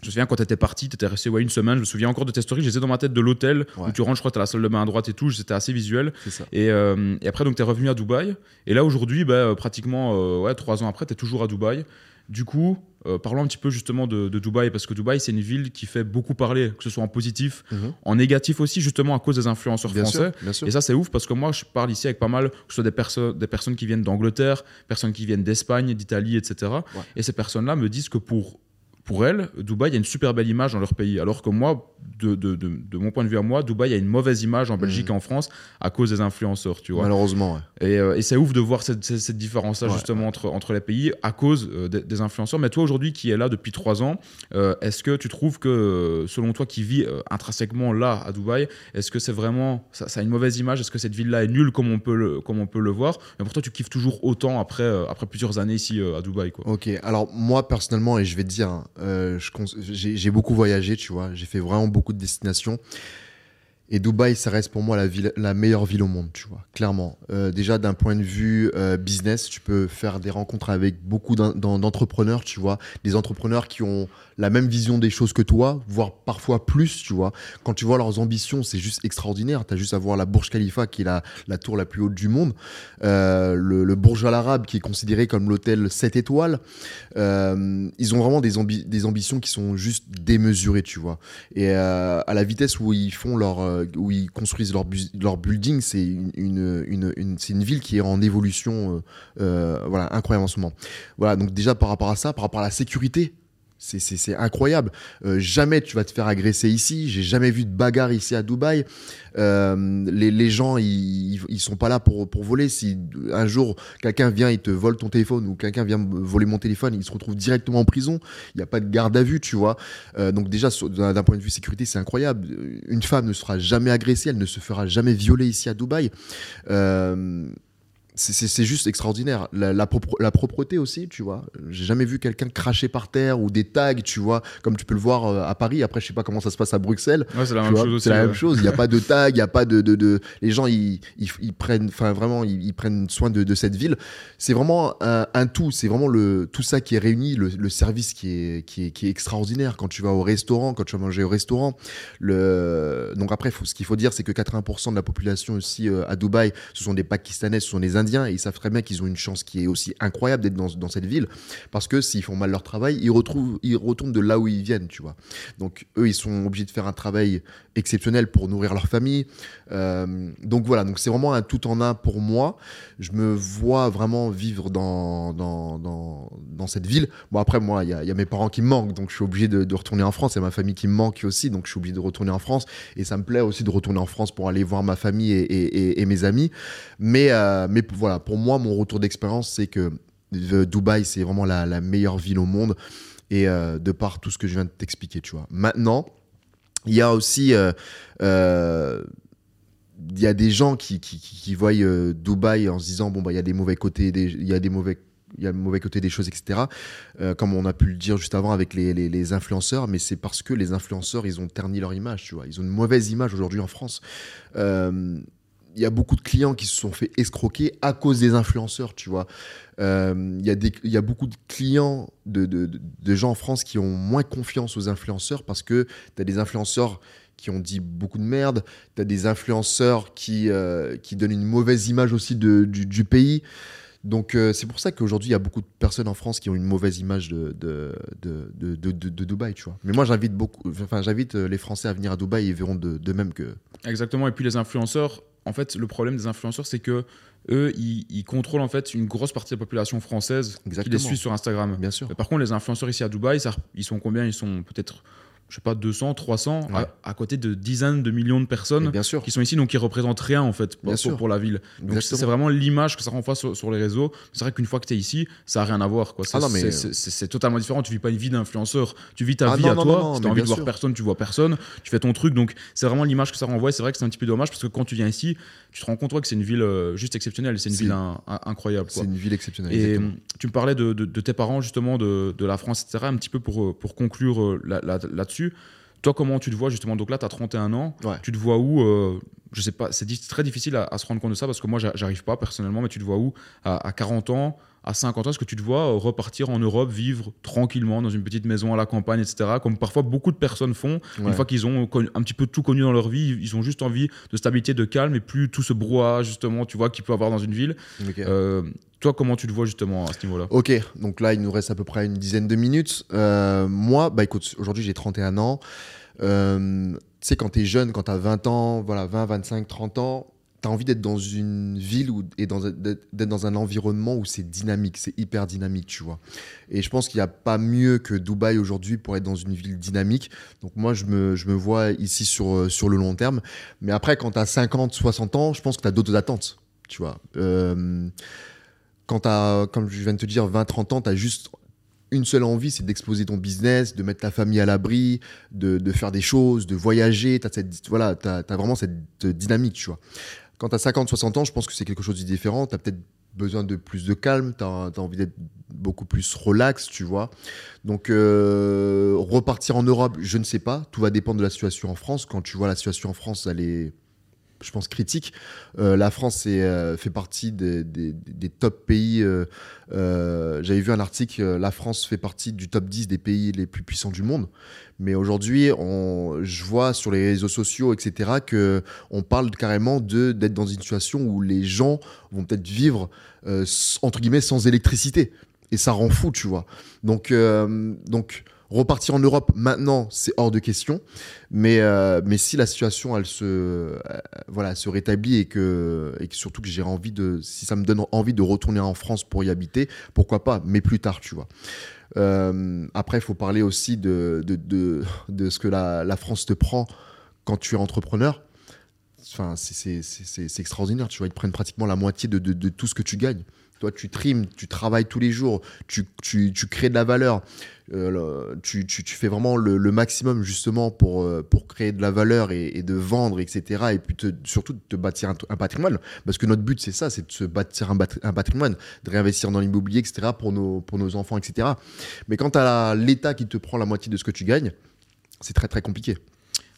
je me souviens quand tu étais parti, tu étais resté ouais, une semaine, je me souviens encore de tes stories, j'étais dans ma tête de l'hôtel où tu rentres, je crois, tu la salle de bain à droite et tout, c'était assez visuel. C'est ça. Et, euh, et après, donc, tu es revenu à Dubaï. Et là, aujourd'hui, bah, euh, pratiquement euh, ouais, trois ans après, tu es toujours à Dubaï. Du coup, euh, parlons un petit peu justement de, de Dubaï, parce que Dubaï, c'est une ville qui fait beaucoup parler, que ce soit en positif, Mhm. en négatif aussi, justement à cause des influenceurs Bien français. sûr, bien sûr. Et ça, c'est ouf parce que moi, je parle ici avec pas mal, que ce soit des, perso- des personnes qui viennent d'Angleterre, personnes qui viennent d'Espagne, d'Italie, etc. Et ces personnes-là me disent que pour, pour elles, Dubaï a une super belle image dans leur pays. Alors que moi, de, de, de, de mon point de vue à moi, Dubaï a une mauvaise image en Belgique et en France à cause des influenceurs, tu vois. Malheureusement, ouais. Et, euh, et c'est ouf de voir cette, cette, cette différence-là Ouais, justement entre, entre les pays à cause euh, des, des influenceurs. Mais toi aujourd'hui qui es là depuis trois ans, euh, est-ce que tu trouves que, selon toi qui vis euh, intrinsèquement là à Dubaï, est-ce que c'est vraiment, ça, ça a une mauvaise image? Est-ce que cette ville-là est nulle comme on peut le, comme on peut le voir? Mais pour toi tu kiffes toujours autant après, après plusieurs années ici à Dubaï quoi. Ok, alors moi personnellement, et je vais te dire, hein, j'ai j'ai beaucoup voyagé, tu vois, j'ai fait vraiment beaucoup de destinations. Et Dubaï, ça reste pour moi la, ville, la meilleure ville au monde, tu vois, clairement. Euh, déjà, d'un point de vue euh, business, tu peux faire des rencontres avec beaucoup d'en- d'en- d'entrepreneurs, tu vois, des entrepreneurs qui ont la même vision des choses que toi, voire parfois plus, tu vois. Quand tu vois leurs ambitions, c'est juste extraordinaire. Tu as juste à voir la Burj Khalifa, qui est la, tour la plus haute du monde, euh, le, le Burj Al Arab, qui est considéré comme l'hôtel 7 étoiles. Ils ont vraiment des, ambi- des ambitions qui sont juste démesurées, tu vois. Et à la vitesse où ils font leur, euh, où ils construisent leur, bu- c'est une, une, une- une ville qui est en évolution, euh, euh, voilà, incroyable en ce moment. Voilà, donc déjà par rapport à ça, par rapport à la sécurité. C'est- incroyable. Euh, jamais tu vas te faire agresser ici. J'ai jamais vu de bagarre ici à Dubaï. Euh, les, gens, ils, ils sont pas là pour, voler. Si un jour quelqu'un vient, il te vole ton téléphone ou quelqu'un vient voler mon téléphone, il se retrouve directement en prison. Il n'y a pas de garde à vue, tu vois. Euh, donc déjà, d'un point de vue sécurité, c'est incroyable. Une femme ne sera jamais agressée, elle ne se fera jamais violer ici à Dubaï. C'est- juste extraordinaire. La, la, propre- la propreté aussi, tu vois. J'ai jamais vu quelqu'un cracher par terre ou des tags, tu vois, comme tu peux le voir euh, à Paris. Après, je sais pas comment ça se passe à Bruxelles. Ouais, c'est la même chose aussi. C'est la ouais. même chose. Il n'y a pas de tag, il n'y a pas de, de, de- Les gens, ils, ils, ils prennent, enfin vraiment, ils, ils prennent soin de, de cette ville. C'est vraiment un, un tout. C'est vraiment le tout ça qui est réuni, le, le service qui est, qui est qui est extraordinaire. Quand tu vas au restaurant, quand tu vas manger au restaurant, le donc après, faut, ce qu'il faut dire, c'est que 80% de la population aussi euh, à Dubaï, ce sont des Pakistanais, ce sont des Indiens, et ils savent très bien qu'ils ont une chance qui est aussi incroyable d'être dans, dans cette ville, parce que s'ils font mal leur travail, ils retrouvent, ils retournent de là où ils viennent, tu vois. Donc eux, ils sont obligés de faire un travail exceptionnel pour nourrir leur famille. Euh, donc voilà, donc c'est vraiment un tout en un pour moi. Je me vois vraiment vivre dans, dans, dans, cette ville. Bon après, moi, il y a, mes parents qui me manquent, donc je suis obligé de, retourner en France. Il y a ma famille qui me manque aussi, donc je suis obligé de retourner en France. Et ça me plaît aussi de retourner en France pour aller voir ma famille et mes amis. Mais, euh, mais voilà, pour moi, mon retour d'expérience, c'est que Dubaï, c'est vraiment la, meilleure ville au monde. Et euh, de par tout ce que je viens de t'expliquer, tu vois. Maintenant, il y a aussi... euh, euh, il y a des gens qui, voient Dubaï en se disant bon bah il y a des mauvais côtés des, il y a des mauvais il y a le mauvais côté des choses etc comme on a pu le dire juste avant avec les, influenceurs mais c'est parce que les influenceurs ils ont terni leur image tu vois ils ont une mauvaise image aujourd'hui en France il y a beaucoup de clients qui se sont fait escroquer à cause des influenceurs, tu vois. Euh, Il y, a y a beaucoup de clients, de, de- gens en France qui ont moins confiance aux influenceurs parce que tu as des influenceurs qui ont dit beaucoup de merde, tu as des influenceurs qui, euh, qui donnent une mauvaise image aussi de, du, pays. Donc euh, c'est pour ça qu'aujourd'hui il y a beaucoup de personnes en France qui ont une mauvaise image de, de, de, de, de- Dubaï, tu vois. Mais moi j'invite beaucoup, enfin j'invite les Français à venir à Dubaï ils verront de, de même que. Exactement. Et puis les influenceurs, en fait, le problème des influenceurs, c'est que eux, ils, ils contrôlent en fait une grosse partie de la population française qui Exactement. les suit sur Instagram. Bien sûr. Par contre, les influenceurs ici à Dubaï, ça- ils sont combien? Ils sont peut-être, je sais pas, 200, 300, Ouais. à, à côté de dizaines de millions de personnes Mais bien sûr. qui sont ici, donc ils représentent rien en fait pour, la ville. Donc c'est vraiment l'image que ça renvoie sur, sur les réseaux. C'est vrai qu'une fois que tu es ici, ça n'a rien à voir. C'est Ah mais- c'est- totalement différent. Tu vis pas une vie d'influenceur, tu vis ta Ah vie non, à non, toi. non, si tu envie de voir sûr. personne, tu vois personne, tu fais ton truc. Donc c'est vraiment l'image que ça renvoie. C'est vrai que c'est un petit peu dommage parce que quand tu viens ici, tu te rends compte toi, que c'est une ville euh, juste exceptionnelle. C'est une ville un- un- incroyable. C'est une ville exceptionnelle. Et exactement. euh, tu me parlais de, de- de tes parents, justement, de, de la France, etc. Un petit peu pour, euh, pour conclure euh, là- là- Toi, comment tu te vois, justement? Donc là, tu as 31 ans. Ouais. Tu te vois où euh, Je sais pas, c'est très difficile à, à se rendre compte de ça parce que moi, j'a- j'arrive pas personnellement, mais tu te vois où? À, à 40 ans à 50 ans, est-ce que tu te vois euh, repartir en Europe, vivre tranquillement dans une petite maison à la campagne, etc., comme parfois beaucoup de personnes font, une fois qu'ils ont un petit peu tout connu dans leur vie, ils ont juste envie de stabilité, de calme, et plus tout ce brouhaha, justement, tu vois, qu'il peut avoir dans une ville. Euh, toi, comment tu te vois, justement, à ce niveau-là? Ok, donc là, il nous reste à peu près une dizaine de minutes. Euh, moi, bah écoute, aujourd'hui, j'ai 31 ans. Euh, tu sais, quand t'es jeune, quand t'as 20 ans, voilà, 20, 25, 30 ans, t'as envie d'être dans une ville où, et d'être dans un environnement où c'est dynamique, c'est hyper dynamique, tu vois. Et je pense qu'il n'y a pas mieux que Dubaï aujourd'hui pour être dans une ville dynamique. Donc moi, je me, je me vois ici sur, euh, sur le long terme. Mais après, quand t'as 50, 60 ans, je pense que t'as d'autres attentes, tu vois. Euh, quand t'as, comme je viens de te dire, 20, 30 ans, t'as juste une seule envie, c'est d'exposer ton business, de mettre ta famille à l'abri, de, de faire des choses, de voyager. T'as cette, voilà, t'as, t'as vraiment cette dynamique, tu vois. Quand t'as 50, 60 ans, je pense que c'est quelque chose de différent. T'as peut-être besoin de plus de calme, t'as, t'as envie d'être beaucoup plus relax, tu vois. Donc, euh, repartir en Europe, je ne sais pas. Tout va dépendre de la situation en France. Quand tu vois la situation en France, elle est, je pense, critique. Euh, la France euh, fait partie des, top pays. euh, J'avais vu un article, la France fait partie du top 10 des pays les plus puissants du monde. Mais aujourd'hui, je vois sur les réseaux sociaux, etc., que on parle carrément d'être dans une situation où les gens vont peut-être vivre entre guillemets sans électricité. Et ça rend fou, tu vois. Donc, donc repartir en Europe maintenant, c'est hors de question. Mais, euh, mais si la situation, elle se, euh, voilà, se rétablit et que, et que surtout que envie de, si ça me donne envie de retourner en France pour y habiter, pourquoi pas, mais plus tard, tu vois. Euh, après, il faut parler aussi de, de, de, ce que la, France te prend quand tu es entrepreneur. Enfin, c'est- extraordinaire, tu vois. Ils te prennent pratiquement la moitié de, de- de tout ce que tu gagnes. Toi, tu trimes, tu travailles tous les jours, tu, tu- tu crées de la valeur, euh, tu, tu- tu fais vraiment le, le maximum justement pour, euh, pour créer de la valeur et, et de vendre, etc. Et puis te- surtout de te bâtir un, un patrimoine. Parce que notre but, c'est ça, c'est de se bâtir un, patrimoine, de réinvestir dans l'immobilier, etc. Pour nos, pour nos enfants, etc. Mais quand tu as l'État qui te prend la moitié de ce que tu gagnes, c'est très très compliqué.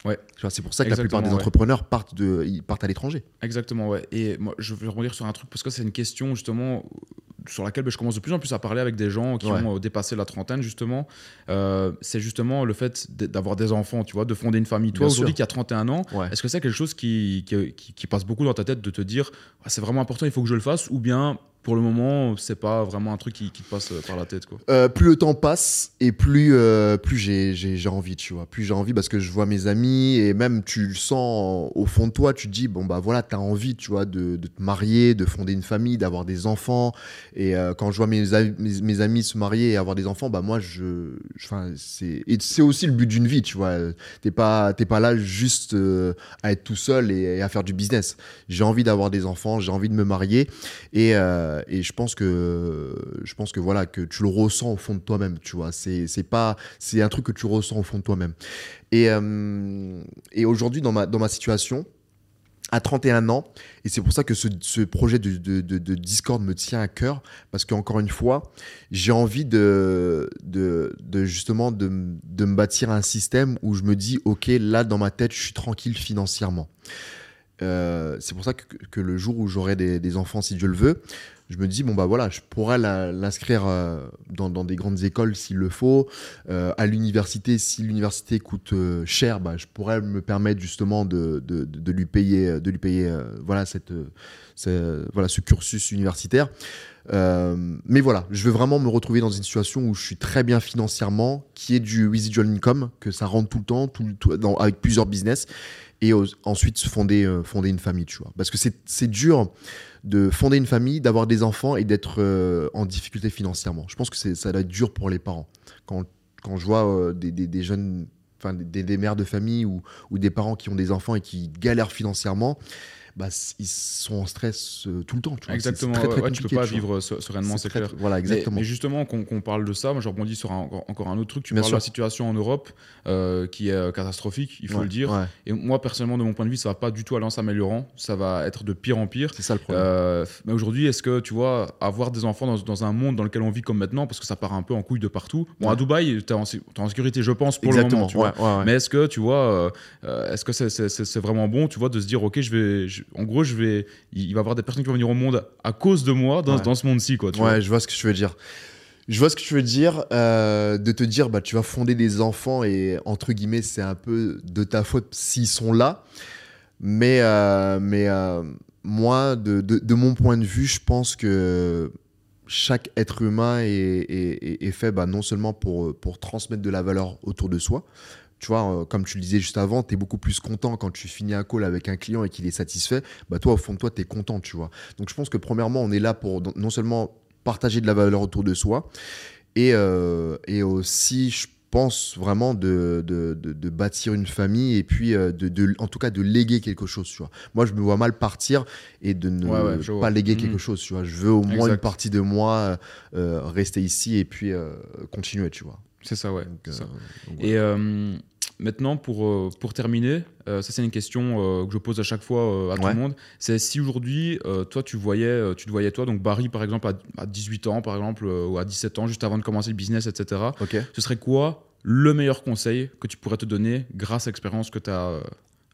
Ouais. C'est pour ça que la plupart des ouais. entrepreneurs partent, de, ils partent à l'étranger. Exactement, ouais. Et moi, je veux rebondir sur un truc parce que c'est une question justement sur laquelle ben, je commence de plus en plus à parler avec des gens qui Ouais. ont euh, dépassé la trentaine justement. Euh, c'est justement le fait d'avoir des enfants, tu vois, de fonder une famille. Toi, aujourd'hui, qui a 31 ans, Ouais. est-ce que c'est quelque chose qui, qui, qui- qui passe beaucoup dans ta tête de te dire Ah, c'est vraiment important, il faut que je le fasse ou bien pour le moment, c'est pas vraiment un truc qui, te passe euh, par la tête quoi? Euh, plus le temps passe et plus, euh, plus j'ai envie, tu vois. Plus j'ai envie parce que je vois mes amis et même tu le sens au fond de toi, tu te dis, bon, bah voilà, t'as envie, tu vois, de, de te marier, de fonder une famille, d'avoir des enfants. Et euh, quand je vois mes, mes, amis se marier et avoir des enfants, bah moi, je. je- c'est, c'est aussi le but d'une vie, tu vois. T'es pas, t'es pas là juste euh, à être tout seul et, à faire du business. J'ai envie d'avoir des enfants, j'ai envie de me marier. Et, euh, et je pense que je pense que voilà que tu le ressens au fond de toi-même tu vois c'est pas c'est un truc que tu ressens au fond de toi-même et et aujourd'hui dans ma dans ma situation à 31 ans. Et c'est pour ça que ce, projet de, Discord me tient à cœur parce qu'encore une fois j'ai envie de, justement de me bâtir un système où je me dis ok là dans ma tête je suis tranquille financièrement euh, c'est pour ça que, le jour où j'aurai des, enfants, si Dieu le veut, je me dis, bon, bah voilà, je pourrais l'inscrire euh, dans, des grandes écoles s'il le faut. Euh, à l'université, si l'université coûte cher, bah, je pourrais me permettre justement de, lui payer, de lui payer voilà, cette, ce- voilà, ce cursus universitaire. Mais voilà, je veux vraiment me retrouver dans une situation où je suis très bien financièrement, qui est du residual income, que ça rentre tout le temps, avec plusieurs business, et ensuite fonder, euh, fonder une famille, tu vois. Parce que c'est dur de fonder une famille, d'avoir des enfants et d'être euh, en difficulté financièrement. Je pense que ça doit être dur pour les parents. Quand, quand je vois euh, des, des- des jeunes, enfin des, des mères de famille ou, ou des parents qui ont des enfants et qui galèrent financièrement, bah, ils sont en stress euh, tout le temps. tu vois. C'est- Exactement. très, très ouais, tu peux pas tu vivre se- sereinement, c'est clair. Voilà, exactement. Mais, justement, qu'on parle de ça, moi je rebondis sur un- encore, un autre truc. Tu Bien parles sûr. de la situation en Europe euh, qui est euh, catastrophique, il faut Ouais, le dire. ouais, Et moi, personnellement, de mon point de vue, ça va pas du tout aller en s'améliorant. Ça va être de pire en pire. c'est ça le problème. Euh, mais aujourd'hui, est-ce que tu vois, avoir des enfants dans, dans un monde dans lequel on vit comme maintenant, parce que ça part un peu en couille de partout. Bon, à. Dubaï, tu es, en sécurité, je pense, pour Exactement. le moment. Tu vois. Mais est-ce que tu vois, euh, euh, est-ce que c'est vraiment bon, tu vois, de se dire, ok, je vais, je- en gros, je vais, il va y avoir des personnes qui vont venir au monde à cause de moi dans, Ouais. dans ce monde-ci, quoi. Tu ouais, vois. je vois ce que tu veux dire. Je vois ce que tu veux dire, euh, de te dire, bah, tu vas fonder des enfants et entre guillemets, c'est un peu de ta faute s'ils sont là. Mais, euh, mais euh, moi, de, de, de mon point de vue, je pense que chaque être humain est, est, est- est fait bah, non seulement pour, pour transmettre de la valeur autour de soi. Tu vois, euh, comme tu le disais juste avant, tu es beaucoup plus content quand tu finis un call avec un client et qu'il est satisfait. Bah, toi, au fond de toi, tu es content, tu vois. Donc, je pense que premièrement, on est là pour non- seulement partager de la valeur autour de soi, et, euh, et aussi, je pense vraiment de, de, de- de bâtir une famille et puis, euh, de, de- en tout cas, de léguer quelque chose, tu vois. Moi, je me vois mal partir et de ne Ouais, ouais, pas léguer quelque chose, tu vois. Je veux au moins Exact. une partie de moi euh, rester ici et puis euh, continuer, tu vois. C'est ça, ouais. Donc, ça. Et euh, maintenant, pour, euh, pour terminer, euh, ça c'est une question que je pose à chaque fois à tout Ouais. le monde. C'est si aujourd'hui, toi, tu voyais, tu te voyais toi, donc Barry par exemple à, à 18 ans, par exemple, ou à 17 ans, juste avant de commencer le business, etc. Ok. Ce serait quoi le meilleur conseil que tu pourrais te donner grâce à l'expérience que tu as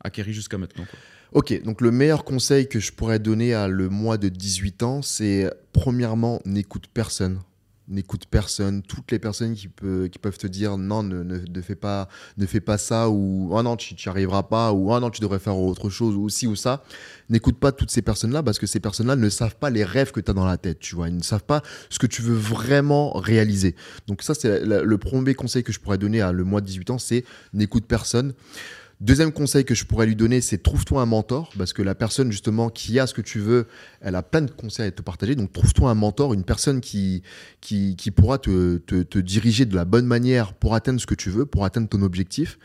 acquérie jusqu'à maintenant quoi? Ok, donc le meilleur conseil que je pourrais donner à le mois de 18 ans, c'est premièrement, n'écoute personne. N'écoute personne. Toutes les personnes qui, qui peuvent te dire non, ne, ne, fais, pas, ne fais pas ça, ou oh non, tu n'y arriveras pas, ou oh non, tu devrais faire autre chose, ou ci ou ça. N'écoute pas toutes ces personnes-là parce que ces personnes-là ne savent pas les rêves que tu as dans la tête, tu vois. Ils ne savent pas ce que tu veux vraiment réaliser. Donc, ça, c'est le premier conseil que je pourrais donner à le mois de 18 ans, c'est n'écoute personne. Deuxième conseil que je pourrais lui donner, c'est trouve-toi un mentor, parce que la personne justement qui a ce que tu veux, elle a plein de conseils à te partager. Donc trouve-toi un mentor, une personne qui, pourra te, diriger de la bonne manière pour atteindre ce que tu veux, pour atteindre ton objectif.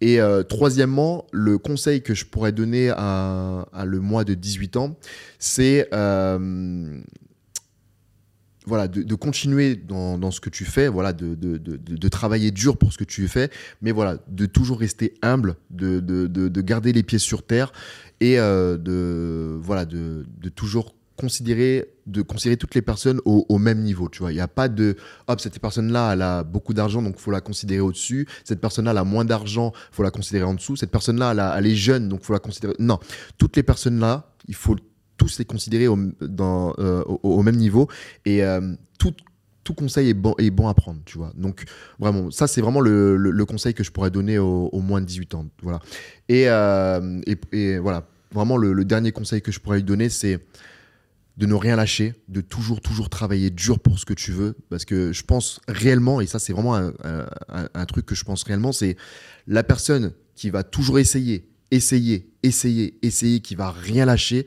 Et euh, troisièmement, le conseil que je pourrais donner à, à le mois de 18 ans, c'est euh, voilà, de, de continuer dans, dans ce que tu fais, voilà, de, de, de, travailler dur pour ce que tu fais, mais voilà, de toujours rester humble, de, de, de, de garder les pieds sur terre et euh, de, voilà, de, toujours considérer, de considérer toutes les personnes au, au même niveau. Tu vois, il n'y a pas de hop, cette personne-là, elle a beaucoup d'argent, donc faut la considérer au-dessus. Cette personne-là, elle a moins d'argent, faut la considérer en dessous. Cette personne-là, elle, elle est jeune, donc faut la considérer. Non, toutes les personnes-là, il faut tous les considérer au, euh, même niveau et euh, tout, conseil est bon, à prendre, tu vois. Donc, vraiment, ça, c'est vraiment le, conseil que je pourrais donner au, au moins de 18 ans. Voilà. Et, euh, voilà, vraiment, le, dernier conseil que je pourrais lui donner, c'est de ne rien lâcher, de toujours, toujours travailler dur pour ce que tu veux. Parce que je pense réellement, et ça, c'est vraiment un truc que je pense réellement, c'est la personne qui va toujours essayer, essayer, essayer, essayer, qui va rien lâcher,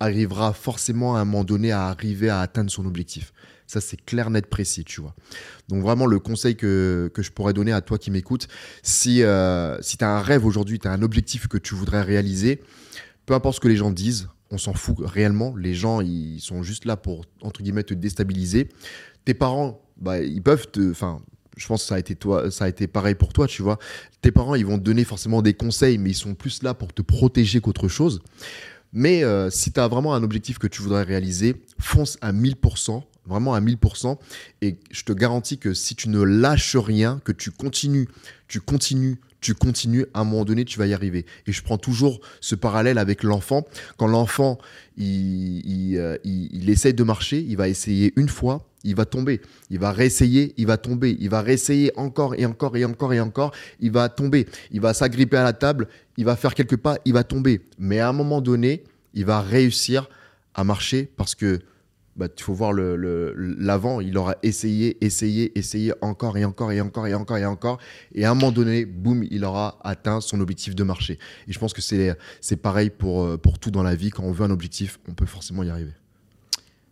arrivera forcément à un moment donné à arriver à atteindre son objectif. Ça, c'est clair, net, précis, tu vois. Donc vraiment, le conseil que, que je pourrais donner à toi qui m'écoutes, si, euh, si tu as un rêve aujourd'hui, tu as un objectif que tu voudrais réaliser, peu importe ce que les gens disent, on s'en fout réellement. Les gens, ils sont juste là pour, entre guillemets, te déstabiliser. Tes parents, bah, ils peuvent te... Enfin, je pense que ça a, été toi, ça a été pareil pour toi, tu vois. Tes parents, ils vont te donner forcément des conseils, mais ils sont plus là pour te protéger qu'autre chose. Mais euh, si tu as vraiment un objectif que tu voudrais réaliser, fonce à 1000%, vraiment à 1000%. Et je te garantis que si tu ne lâches rien, que tu continues, tu continues, tu continues, à un moment donné, tu vas y arriver. Et je prends toujours ce parallèle avec l'enfant. Quand l'enfant, il, il, euh, il, essaye de marcher, il va essayer une fois, il va tomber. Il va réessayer, il va tomber. Il va réessayer encore et encore et encore et encore. Il va tomber. Il va s'agripper à la table. Il va faire quelques pas. Il va tomber. Mais à un moment donné, il va réussir à marcher parce que bah, il faut voir l'avant. Le, il aura essayé, essayé, essayé encore et encore et encore et encore et encore. Et à un moment donné, boum, il aura atteint son objectif de marcher. Et je pense que c'est pareil pour, euh, pour tout dans la vie. Quand on veut un objectif, on peut forcément y arriver.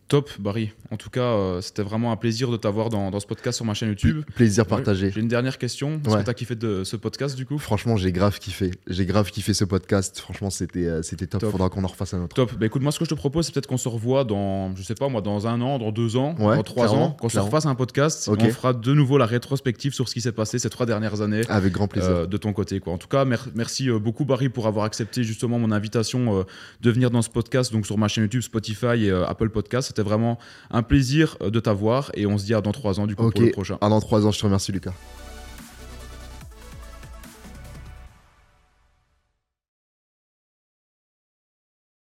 Top, Barry. En tout cas, euh, c'était vraiment un plaisir de t'avoir dans, dans, ce podcast sur ma chaîne YouTube. Plaisir partagé. J'ai une dernière question. Est-ce que tu as kiffé de ce podcast du coup? Franchement, j'ai grave kiffé. J'ai grave kiffé ce podcast. Franchement, c'était euh, c'était top. Il faudra qu'on en refasse un autre. Top. Bah, écoute, moi, ce que je te propose, c'est peut-être qu'on se revoit dans, je sais pas moi, dans un an, dans deux ans, dans trois ans, qu'on se refasse un podcast. On fera de nouveau la rétrospective sur ce qui s'est passé ces trois dernières années. Avec grand plaisir. Euh, de ton côté. Quoi. En tout cas, merci beaucoup, Barry, pour avoir accepté justement mon invitation de venir dans ce podcast, donc sur ma chaîne YouTube, Spotify et Apple Podcast. C'était vraiment un plaisir euh, de t'avoir et on se dit à dans trois ans du coup pour le prochain. À dans trois ans, je te remercie Lucas.